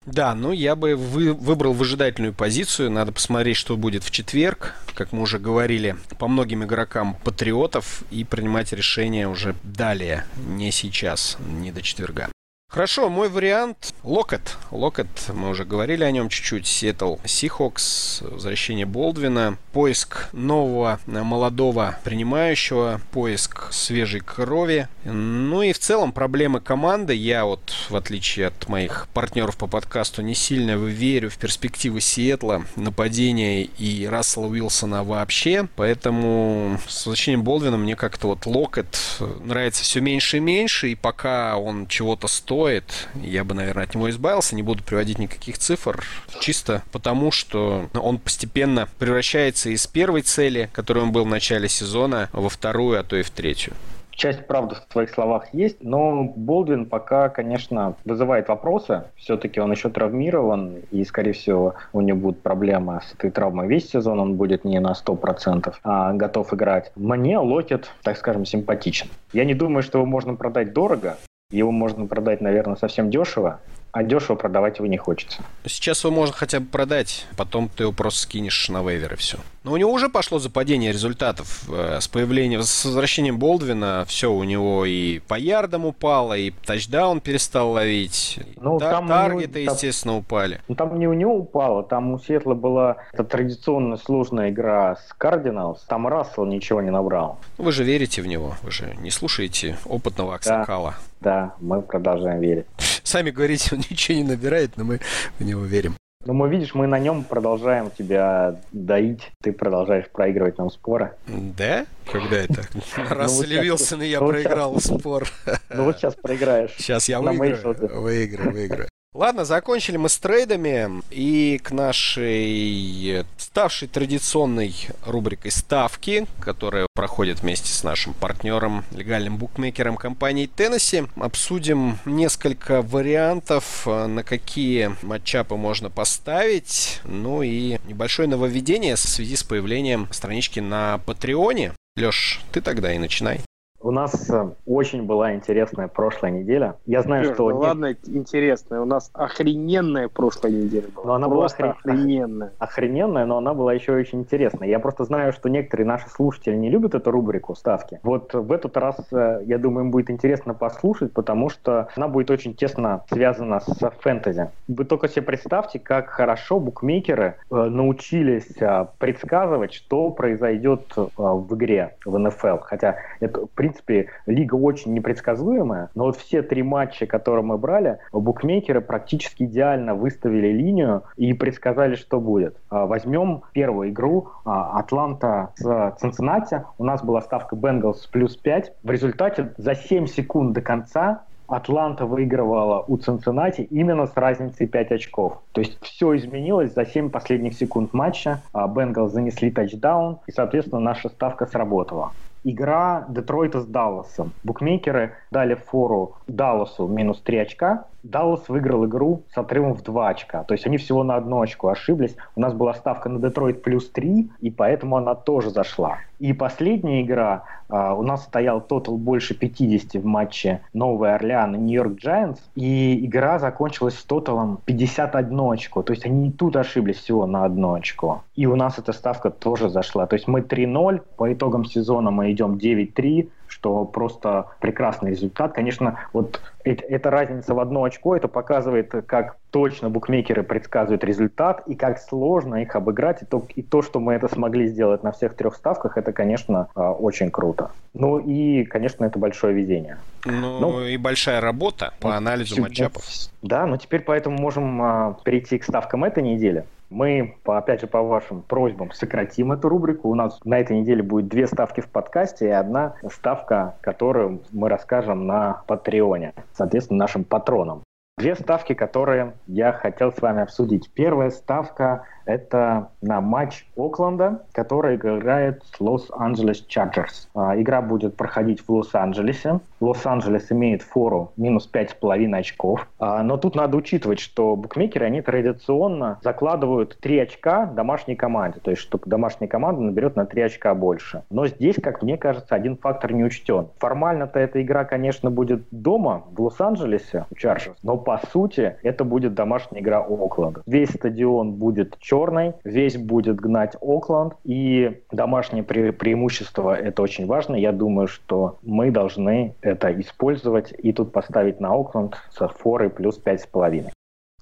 Да, ну я бы вы, выбрал выжидательную позицию. Надо посмотреть, что будет в четверг, как мы уже говорили, по многим игрокам патриотов и принимать решение уже далее, не сейчас, не до четверга. Хорошо, мой вариант Локет. Локет, мы уже говорили о нем чуть-чуть. Сиэтл Сихокс, возвращение Болдвина, поиск нового молодого принимающего, поиск свежей крови. Ну и в целом проблемы команды. Я вот, в отличие от моих партнеров по подкасту, не сильно верю в перспективы Сиэтла, нападения и Рассела Уилсона вообще. Поэтому с возвращением Болдвина мне как-то вот Локет нравится все меньше и меньше. И пока он чего-то стоит, стоит, я бы, наверное, от него избавился, не буду приводить никаких цифр, чисто потому, что он постепенно превращается из первой цели, которой он был в начале сезона, во вторую, а то и в третью. часть правды в твоих словах есть, но Болдвин пока, конечно, вызывает вопросы. Все-таки он еще травмирован, и, скорее всего, у него будут проблемы с этой травмой. Весь сезон он будет не на 100% а готов играть. Мне Локет, так скажем, симпатичен. Я не думаю, что его можно продать дорого. Его можно продать, наверное, совсем дешево а дешево продавать его не хочется. Сейчас его можно хотя бы продать, потом ты его просто скинешь на вейвер и все. Но у него уже пошло западение результатов. Э, с появлением, с возвращением Болдвина все у него и по ярдам упало, и тачдаун перестал ловить. Ну, Та- там таргеты, него, естественно, упали. Ну, там не у него упало, там у Сетла была эта традиционная сложная игра с Кардиналс. Там Рассел ничего не набрал. Вы же верите в него, вы же не слушаете опытного Аксакала. Да, да мы продолжаем верить. Сами говорите, он ничего не набирает, но мы в него верим. Ну, мы, видишь, мы на нем продолжаем тебя доить, ты продолжаешь проигрывать нам споры. Да? Когда это? Раз Вилсон и я проиграл спор. Ну вот сейчас проиграешь. Сейчас я выиграю. Выиграю, выиграю. Ладно, закончили мы с трейдами и к нашей ставшей традиционной рубрикой ставки, которая проходит вместе с нашим партнером, легальным букмекером компании Теннесси, обсудим несколько вариантов, на какие матчапы можно поставить, ну и небольшое нововведение в связи с появлением странички на Патреоне. Леш, ты тогда и начинай. У нас э, очень была интересная прошлая неделя. Я знаю, Леш, что... Ну, ладно, интересная. У нас охрененная прошлая неделя была. Но она просто была охрен... охрененная. Охрененная, но она была еще очень интересная. Я просто знаю, что некоторые наши слушатели не любят эту рубрику ставки. Вот в этот раз, э, я думаю, им будет интересно послушать, потому что она будет очень тесно связана с фэнтези. Вы только себе представьте, как хорошо букмекеры э, научились предсказывать, что произойдет в игре в НФЛ. Хотя это, в принципе, принципе, лига очень непредсказуемая, но вот все три матча, которые мы брали, букмекеры практически идеально выставили линию и предсказали, что будет. А, возьмем первую игру а, Атланта с Цинциннати. У нас была ставка Бенгалс плюс 5. В результате за 7 секунд до конца Атланта выигрывала у Цинциннати именно с разницей 5 очков. То есть все изменилось за 7 последних секунд матча. А, Бенгалс занесли тачдаун, и, соответственно, наша ставка сработала игра Детройта с Далласом. Букмекеры дали фору Далласу минус 3 очка. Даллас выиграл игру с отрывом в 2 очка. То есть они всего на одно очко ошиблись. У нас была ставка на Детройт плюс 3, и поэтому она тоже зашла. И последняя игра, uh, у нас стоял тотал больше 50 в матче Новый Орлеан и Нью-Йорк Giants, и игра закончилась с тоталом 51 очко. То есть они и тут ошиблись всего на одно очко. И у нас эта ставка тоже зашла. То есть мы 3-0, по итогам сезона мы идем 9-3, что просто прекрасный результат. Конечно, вот эта разница в одно очко, это показывает, как точно букмекеры предсказывают результат и как сложно их обыграть. И то, и то что мы это смогли сделать на всех трех ставках, это, конечно, а, очень круто. Ну и, конечно, это большое везение. Ну, ну и большая работа по анализу матчапов. Да, но теперь поэтому можем а, перейти к ставкам этой недели. Мы, опять же, по вашим просьбам сократим эту рубрику. У нас на этой неделе будет две ставки в подкасте и одна ставка, которую мы расскажем на Патреоне, соответственно, нашим патронам. Две ставки, которые я хотел с вами обсудить. Первая ставка это на матч Окленда, который играет Лос-Анджелес Чарджерс. Игра будет проходить в Лос-Анджелесе. Лос-Анджелес имеет фору минус 5,5 очков. А, но тут надо учитывать, что букмекеры, они традиционно закладывают 3 очка домашней команде. То есть, что домашняя команда наберет на 3 очка больше. Но здесь, как мне кажется, один фактор не учтен. Формально-то эта игра, конечно, будет дома, в Лос-Анджелесе, у Чарджерс. Но по сути, это будет домашняя игра Окленда. Весь стадион будет черной, весь будет гнать Окленд, и домашнее пре преимущество это очень важно. Я думаю, что мы должны это использовать и тут поставить на Окленд со форой плюс 5,5.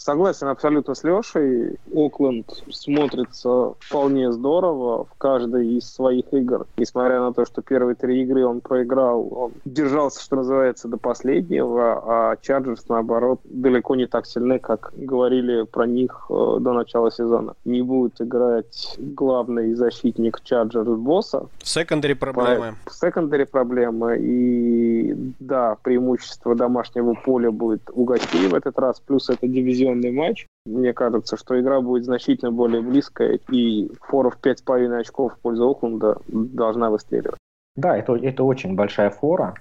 Согласен абсолютно с Лешей. Окленд смотрится вполне здорово в каждой из своих игр. Несмотря на то, что первые три игры он проиграл, он держался, что называется, до последнего, а Чарджерс, наоборот, далеко не так сильны, как говорили про них э, до начала сезона. Не будет играть главный защитник Чарджерс босса. Секондари проблемы. Секондари проблемы. И да, преимущество домашнего поля будет у гостей в этот раз. Плюс это дивизион оживленный матч. Мне кажется, что игра будет значительно более близкая, и фора в 5,5 очков в пользу Окленда должна выстреливать. Да, это, это очень большая фора.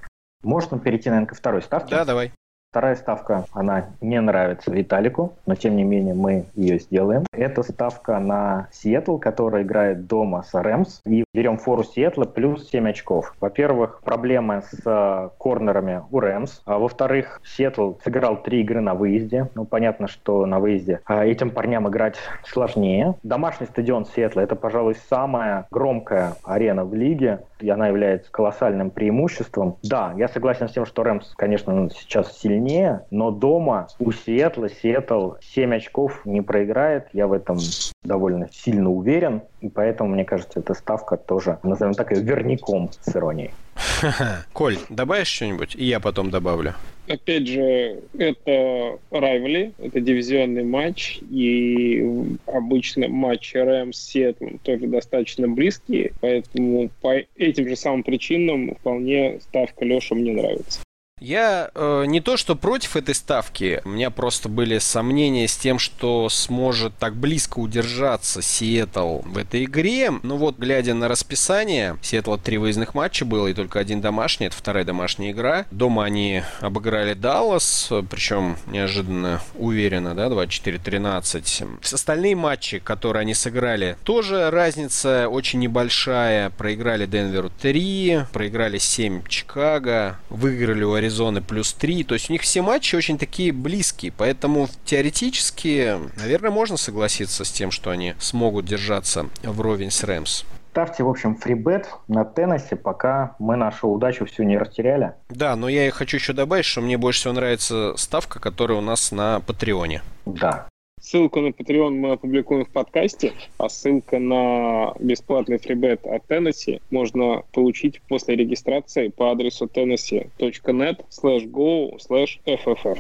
Можно перейти, наверное, ко второй ставке? Да, давай. Вторая ставка, она не нравится Виталику, но тем не менее мы ее сделаем. Это ставка на Сиэтл, который играет дома с Рэмс. И берем фору Сиэтла плюс 7 очков. Во-первых, проблемы с э, корнерами у Рэмс. А во-вторых, Сиэтл сыграл три игры на выезде. Ну, понятно, что на выезде а этим парням играть сложнее. Домашний стадион Сиэтла – это, пожалуй, самая громкая арена в лиге и она является колоссальным преимуществом. Да, я согласен с тем, что Рэмс, конечно, сейчас сильнее, но дома у Сиэтла Сиэтл 7 очков не проиграет. Я в этом довольно сильно уверен. И поэтому, мне кажется, эта ставка тоже, назовем так, верняком с иронией. Коль, добавишь что-нибудь? И я потом добавлю. Опять же, это райвли, это дивизионный матч, и обычно матчи Рэмс с Сиэтлом тоже достаточно близкие, поэтому по этим же самым причинам вполне ставка Леша мне нравится. Я э, не то, что против этой ставки, у меня просто были сомнения с тем, что сможет так близко удержаться Сиэтл в этой игре. Ну вот, глядя на расписание, Сиэтла три выездных матча было и только один домашний, это вторая домашняя игра. Дома они обыграли Даллас, причем неожиданно уверенно, да, 24-13. Остальные матчи, которые они сыграли, тоже разница очень небольшая. Проиграли Денверу 3, проиграли 7 Чикаго, выиграли у Аризоны Аризоны плюс 3. То есть у них все матчи очень такие близкие. Поэтому теоретически, наверное, можно согласиться с тем, что они смогут держаться вровень с Рэмс. Ставьте, в общем, фрибет на Теннессе, пока мы нашу удачу всю не растеряли. Да, но я хочу еще добавить, что мне больше всего нравится ставка, которая у нас на Патреоне. Да, Ссылку на Patreon мы опубликуем в подкасте, а ссылка на бесплатный фрибет от Tennessee можно получить после регистрации по адресу tennessee.net slash go slash ffr.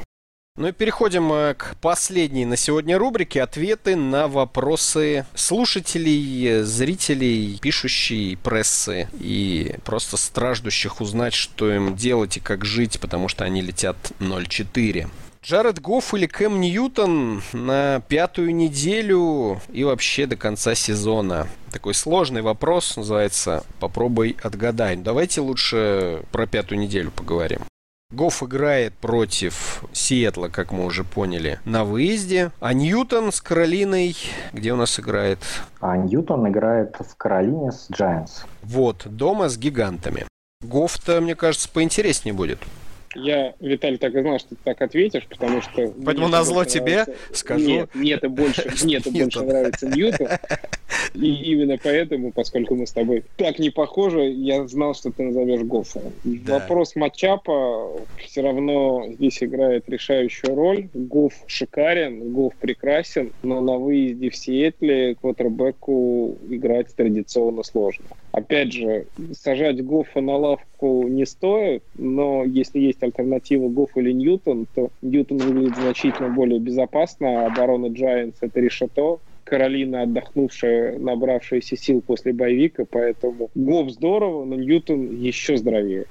Ну и переходим э, к последней на сегодня рубрике «Ответы на вопросы слушателей, зрителей, пишущей прессы и просто страждущих узнать, что им делать и как жить, потому что они летят 0.4. Джаред Гофф или Кэм Ньютон на пятую неделю и вообще до конца сезона? Такой сложный вопрос, называется «Попробуй отгадай». Давайте лучше про пятую неделю поговорим. Гофф играет против Сиэтла, как мы уже поняли, на выезде. А Ньютон с Каролиной, где у нас играет? А Ньютон играет в Каролине с Giants. Вот, дома с гигантами. Гофф-то, мне кажется, поинтереснее будет. Я, Виталий, так и знал, что ты так ответишь, потому что... Поэтому на зло тебе скажу... Нет, мне это больше, мне это больше нравится Ньютон. И именно поэтому, поскольку мы с тобой так не похожи, я знал, что ты назовешь Гоффа. Да. Вопрос матчапа все равно здесь играет решающую роль. Гофф шикарен, Гофф прекрасен, но на выезде в Сиэтле квотербеку играть традиционно сложно. Опять же, сажать Гоффа на лавку не стоит, но если есть альтернатива Гофф или Ньютон, то Ньютон выглядит значительно более безопасно, а оборона Giants это решето, Каролина, отдохнувшая, набравшаяся сил после bye week а, поэтому Гофф здорово, но Ньютон еще здоровее.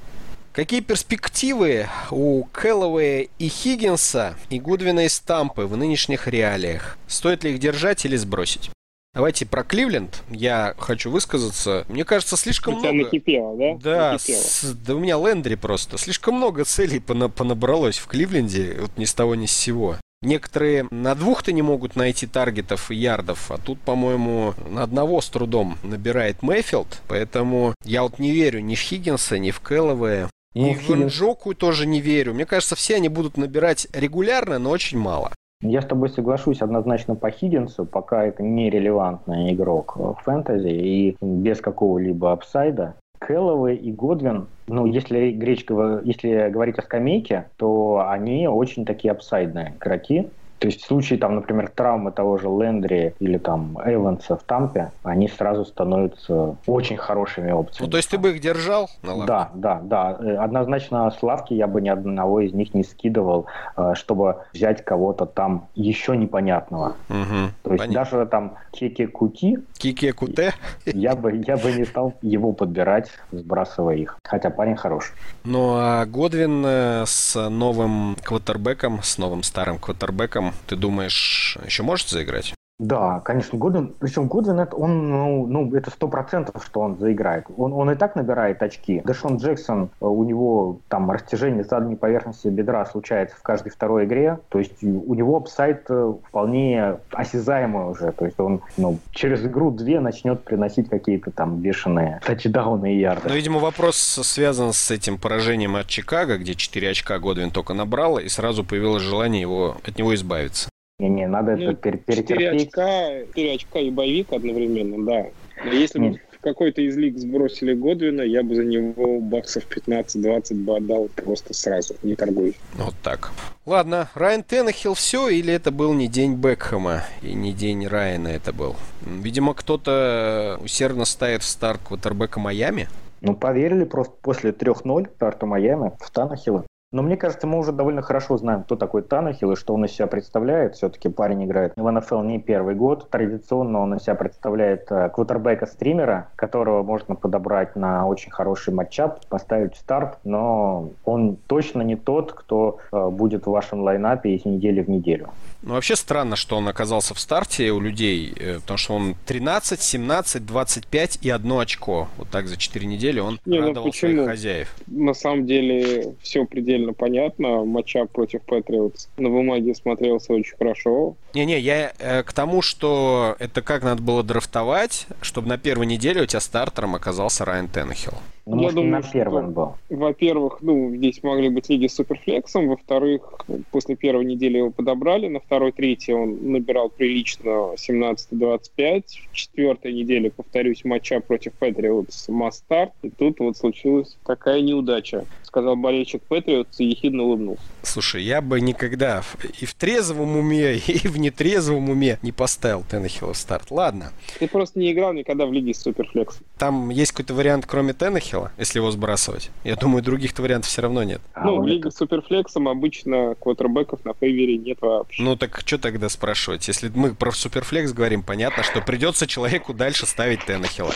Какие перспективы у Кэллоуэя и Хиггинса и Гудвина и Стампы в нынешних реалиях? Стоит ли их держать или сбросить? Давайте про Кливленд. Я хочу высказаться. Мне кажется, слишком у тебя много... накипело, да? Да, с... да у меня Лендри просто. Слишком много целей пона... понабралось в Кливленде, вот ни с того ни с сего. Некоторые на двух-то не могут найти таргетов и ярдов, а тут, по-моему, на одного с трудом набирает Мэйфилд, поэтому я вот не верю ни в Хиггинса, ни в Кэллоуэя. И в Нджоку тоже не верю. Мне кажется, все они будут набирать регулярно, но очень мало. Я с тобой соглашусь однозначно по Хиггинсу, пока это нерелевантный игрок в фэнтези и без какого-либо апсайда. Кэллоуэй и Годвин, ну, если, гречка, если говорить о скамейке, то они очень такие апсайдные игроки. То есть в случае, там, например, травмы того же Лендри или там Эванса в Тампе, они сразу становятся очень хорошими опциями. Ну, то есть ты бы их держал на лавке? Да, да, да. Э, однозначно с лавки я бы ни одного из них не скидывал, э, чтобы взять кого-то там еще непонятного. Угу, то есть понятно. даже там Кеке Кути... Кеке Куте? Я бы, я бы не стал его подбирать, сбрасывая их. Хотя парень хороший. Ну, а Годвин э, с новым квотербеком, с новым старым квотербеком ты думаешь, еще может заиграть? Да, конечно, Годвин, причем Годвин, это, он, ну, ну это сто процентов, что он заиграет. Он, он и так набирает очки. Дэшон Джексон, э, у него там растяжение задней поверхности бедра случается в каждой второй игре, то есть у него upside э, вполне осязаемый уже, то есть он ну, через игру-две начнет приносить какие-то там бешеные тачдауны и ярды. Ну, видимо, вопрос связан с этим поражением от Чикаго, где 4 очка Годвин только набрал, и сразу появилось желание его, от него избавиться. Не-не, надо ну, это пер перетерпеть. 4 очка, 4 очка и боевик одновременно, да. Но если бы в какой-то из лиг сбросили Годвина, я бы за него баксов 15-20 бы отдал просто сразу, не торгуюсь. Вот так. Ладно, Райан Теннехилл все, или это был не день Бекхэма, и не день Райана это был? Видимо, кто-то усердно ставит в старт квотербека Майами? Ну, поверили просто после 3-0 старту Майами в Танахила. Но мне кажется, мы уже довольно хорошо знаем, кто такой Танахил и что он из себя представляет. Все-таки парень играет в НФЛ не первый год. Традиционно он из себя представляет э, квотербека-стримера, которого можно подобрать на очень хороший матчап, поставить в старт, но он точно не тот, кто э, будет в вашем лайнапе из недели в неделю. Ну, вообще странно, что он оказался в старте у людей, э, потому что он 13, 17, 25 и одно очко. Вот так за 4 недели он Не, ну радовал ну своих хозяев. На самом деле все предельно понятно. Матча против Патриотс на бумаге смотрелся очень хорошо. Не-не, я э, к тому, что это как надо было драфтовать, чтобы на первой неделе у тебя стартером оказался Райан Теннехилл. Ну, я может, думаю, на первом был. Во-первых, ну, здесь могли быть лиги с суперфлексом. Во-вторых, после первой недели его подобрали. На второй, третьей он набирал прилично 17-25. В четвертой неделе, повторюсь, матча против Патриотс Мастарт. И тут вот случилась такая неудача. Сказал болельщик Патриотс и ехидно улыбнулся. Слушай, я бы никогда и в трезвом уме, и в нетрезвом уме не поставил Теннехилла в старт. Ладно. Ты просто не играл никогда в лиге с суперфлексом. Там есть какой-то вариант, кроме Теннехилла? Теннехилла, если его сбрасывать. Я думаю, других-то вариантов все равно нет. А ну, в Лиге. Суперфлексом обычно квотербеков на фейвере нет вообще. Ну, так что тогда спрашивать? Если мы про Суперфлекс говорим, понятно, что придется человеку дальше ставить Теннехилла.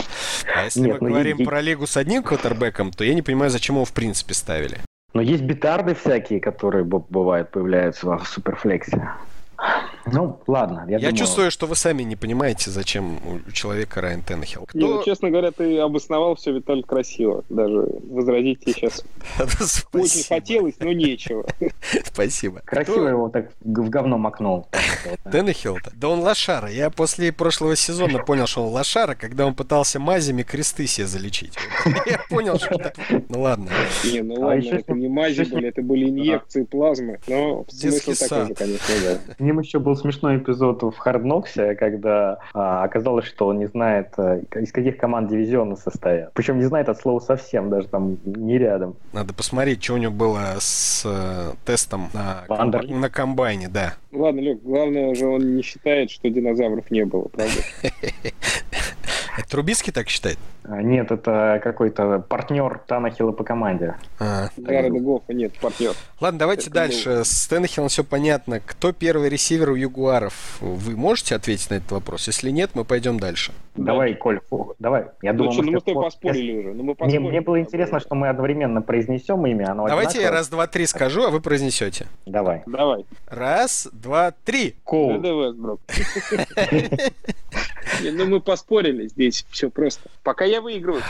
А если нет, мы ну, говорим есть... про Лигу с одним квотербеком, то я не понимаю, зачем его в принципе ставили. Но есть битарды всякие, которые бывают, появляются в Суперфлексе. Ну, ладно. Я, я думаю... чувствую, что вы сами не понимаете, зачем у человека Райан Теннехилл. Кто... Не, ну, честно говоря, ты обосновал все, Виталий, красиво. Даже возразить тебе сейчас очень хотелось, но нечего. Спасибо. Красиво его так в говно макнул. Теннехилл-то? Да он лошара. Я после прошлого сезона понял, что он лошара, когда он пытался мазями кресты себе залечить. Я понял, что это... Ну ладно. Не, ну а ладно, это не мази были, это были инъекции плазмы. Но смысл такой же, конечно, да ним еще был смешной эпизод в Хардноксе, когда а, оказалось, что он не знает, а, из каких команд дивизиона состоят. Причем не знает от слова совсем, даже там не рядом. Надо посмотреть, что у него было с э, тестом на, комб... на комбайне, да. Ладно, Люк, главное же он не считает, что динозавров не было, правда? Это Трубицкий так считает? А, нет, это какой-то партнер Танахила по команде. А, Гоффа нет, партнер. Ладно, давайте это дальше. Был... С Танахилом все понятно. Кто первый ресивер у Ягуаров? Вы можете ответить на этот вопрос? Если нет, мы пойдем дальше. Давай, Коль, давай. Я ну, думаю, что, ну мы с тобой поспорили уже. Ну, мы мне, мне было интересно, что мы одновременно произнесем имя. Оно Давайте одинаково. я раз, два, три скажу, а вы произнесете. Давай. Давай. Раз, два, три. Коул. Ну, мы поспорили здесь, все просто. Пока я выигрываю.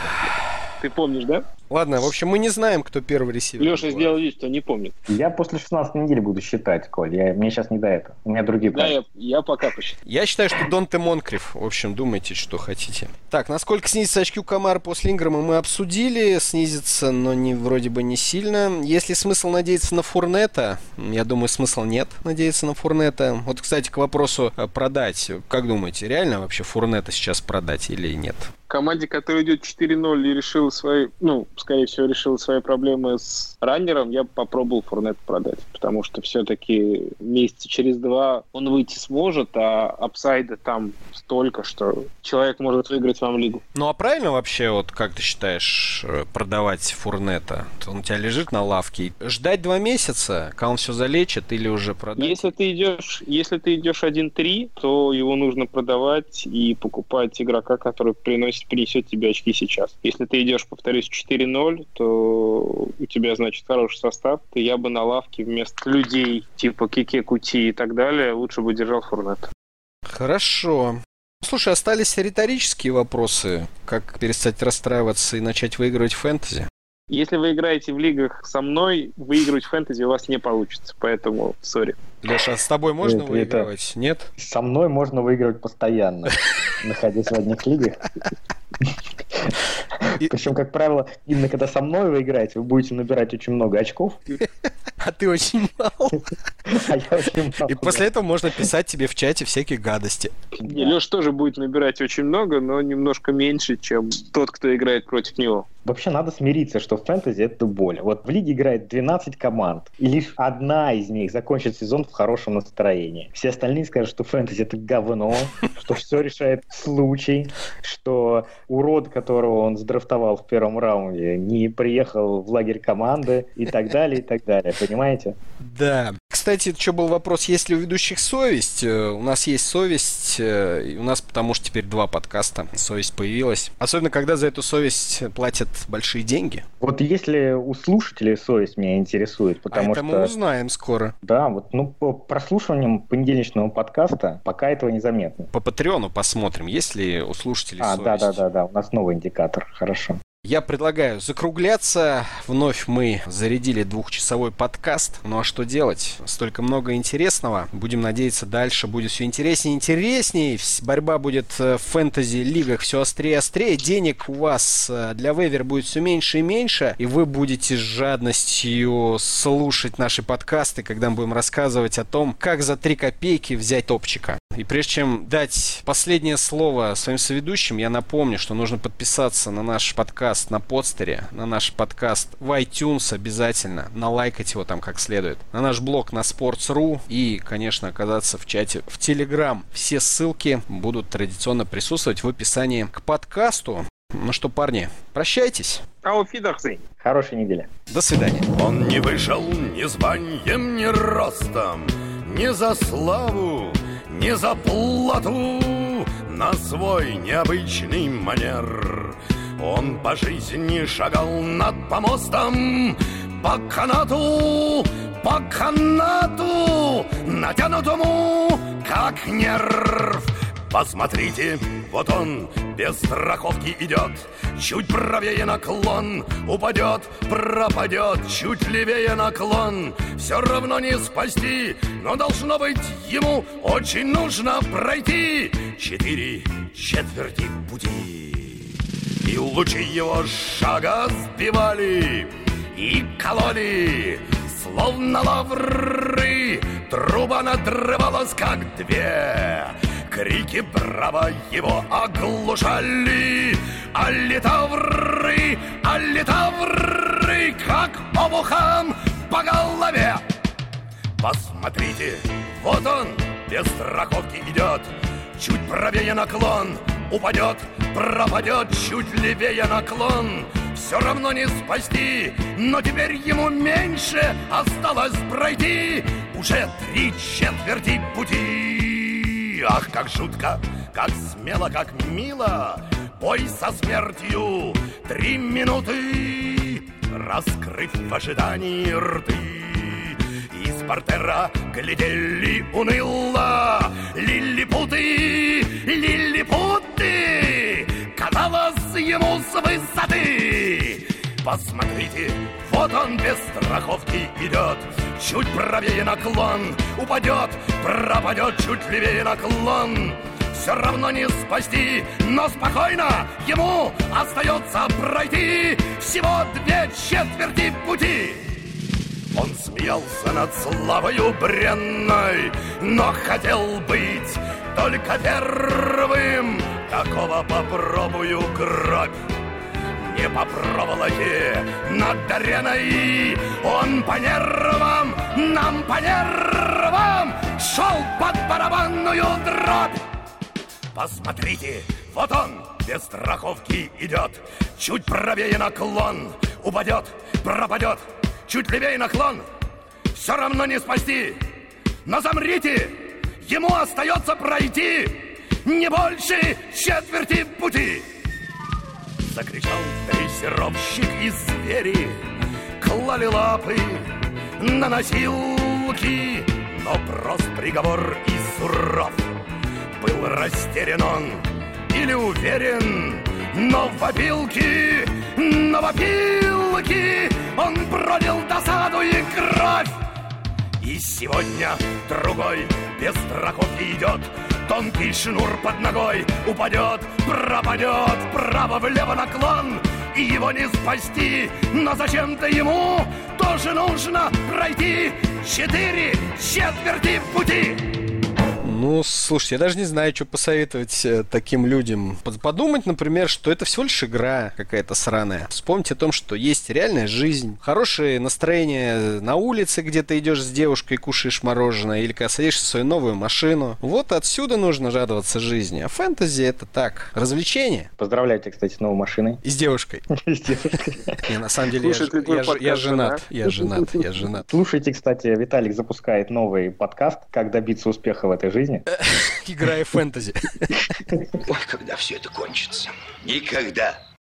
Ты помнишь, да? Ладно, в общем, мы не знаем, кто первый ресивер. Леша сделал вид, что не помнит. Я после 16 недели буду считать, Коль. Я, мне сейчас не до этого. У меня другие Да, я, я пока посчитаю. Я считаю, что Донте Монкриф. В общем, думайте, что хотите. Так, насколько снизится очки у Камара после Инграма, мы обсудили. Снизится, но не, вроде бы не сильно. Есть ли смысл надеяться на Фурнета? Я думаю, смысла нет надеяться на Фурнета. Вот, кстати, к вопросу э, продать. Как думаете, реально вообще Фурнета сейчас продать или нет? команде, которая идет 4-0 и решила свои, ну, скорее всего, решила свои проблемы с раннером, я попробовал Фурнет продать. Потому что все-таки месяца через два он выйти сможет, а апсайда там столько, что человек может выиграть вам лигу. Ну, а правильно вообще, вот как ты считаешь, э, продавать Фурнета? Он у тебя лежит на лавке. Ждать два месяца, когда он все залечит, или уже продать? Если ты идешь, если ты идешь 1-3, то его нужно продавать и покупать игрока, который приносит принесет тебе очки сейчас. Если ты идешь, повторюсь, 4-0, то у тебя, значит, хороший состав, то я бы на лавке вместо людей типа Кике, Кути и так далее лучше бы держал Фурнет. Хорошо. Слушай, остались риторические вопросы. Как перестать расстраиваться и начать выигрывать фэнтези? Если вы играете в лигах со мной, выигрывать фэнтези у вас не получится, поэтому сори. Леша, а с тобой можно Это- выигрывать? Нет? Со мной можно выигрывать постоянно, находясь в одних лигах. И- Причем, как правило, именно когда со мной вы играете, вы будете набирать очень много очков, А ты очень мало. а я очень мало. И после этого можно писать тебе в чате всякие гадости. Да. Леш тоже будет набирать очень много, но немножко меньше, чем тот, кто играет против него. Вообще надо смириться, что в фэнтези это боль. Вот в лиге играет 12 команд, и лишь одна из них закончит сезон в хорошем настроении. Все остальные скажут, что фэнтези это говно, что все решает случай, что урод, которого он сдрафтовал в первом раунде, не приехал в лагерь команды и так далее, и так далее. Понимаете? Да. Кстати, еще был вопрос, есть ли у ведущих совесть? Э, У нас есть совесть, э, у нас потому что теперь два подкаста, совесть появилась. Особенно, когда за эту совесть платят большие деньги. Вот если у слушателей совесть меня интересует, А потому это мы что... узнаем скоро. Да, вот, ну, по прослушиваниям понедельничного подкаста пока этого незаметно. По Патреону посмотрим, есть ли у слушателей А, совесть. да, да, да, да, у нас новый индикатор, хорошо. Я предлагаю закругляться. Вновь мы зарядили двухчасовой подкаст. Ну а что делать? Столько много интересного. Будем надеяться, дальше будет все интереснее и интереснее. Борьба будет э, в фэнтези-лигах все острее и острее. Денег у вас э, для вейвер будет все меньше и меньше. И вы будете с жадностью слушать наши подкасты, когда мы будем рассказывать о том, как за 3 копейки взять топчика. И прежде чем дать последнее слово своим соведущим, я напомню, что нужно подписаться на наш подкаст на подстере, на наш подкаст в iTunes обязательно, налайкать его там как следует, на наш блог на Sports.ru и, конечно, оказаться в чате в Telegram. Все ссылки будут традиционно присутствовать в описании к подкасту. Ну что, парни, прощайтесь. Ауфидахзейн. Хорошей недели. До свидания. Он не вышел ни званием, ни ростом, ни за славу, ни за плату на свой необычный манер. Он по жизни шагал над помостом, по канату, по канату, натянутому, как нерв. Посмотрите, вот он без страховки идет, чуть правее наклон, упадет, пропадет, чуть левее наклон, все равно не спасти, но должно быть ему очень нужно пройти четыре четверти пути. И лучи его шага сбивали и кололи, словно лавры. Труба надрывалась, как две. Крики браво его оглушали. Аллитавры, аллитавры, как обухом по голове. Посмотрите, вот он без страховки идет. Чуть правее наклон, упадет, пропадет, чуть левее наклон. Все равно не спасти, но теперь ему меньше осталось пройти. Уже три четверти пути. Ах, как жутко, как смело, как мило. Бой со смертью, три минуты, раскрыв в ожидании рты. Из портера глядели уныло Лилипуты, лилипуты Казалось ему с высоты Посмотрите, вот он без страховки идет Чуть правее наклон Упадет, пропадет, чуть левее наклон все равно не спасти, но спокойно ему остается пройти всего две четверти пути. Он смеялся над славою бренной, но хотел быть только первым. Такого попробую гробь. Не по проволоке над ареной. Он по нервам, нам по нервам. Шел под барабанную дробь. Посмотрите, вот он без страховки идет. Чуть правее наклон Упадет, пропадет. Чуть левее наклон Все равно не спасти. Но замрите Ему остается пройти Не больше четверти пути. Закричал дрессировщик и звери Клали лапы на носилки. Но прост приговор и суров. Был растерян он или уверен, но в опилки, но в опилки он пролил досаду и кровь. И сегодня другой без страховки идет, Тонкий шнур под ногой упадет, пропадет, право-влево наклон, и его не спасти. Но зачем-то ему тоже нужно пройти четыре четверти пути. Ну, слушайте, я даже не знаю, что посоветовать э, таким людям. Подумать, например, что это всего лишь игра какая-то сраная. Вспомните о том, что есть реальная жизнь, хорошее настроение на улице, где ты идешь с девушкой и кушаешь мороженое, или когда садишься в свою новую машину. Вот отсюда нужно радоваться жизни. А фэнтези это так, развлечение. Поздравляйте, кстати, с новой машиной. И с девушкой. Не, на самом деле, я женат. Я женат, я женат. Слушайте, кстати, Виталик запускает новый подкаст «Как добиться успеха в этой жизни» жизни. Играя в фэнтези. Ой, когда все это кончится? Никогда.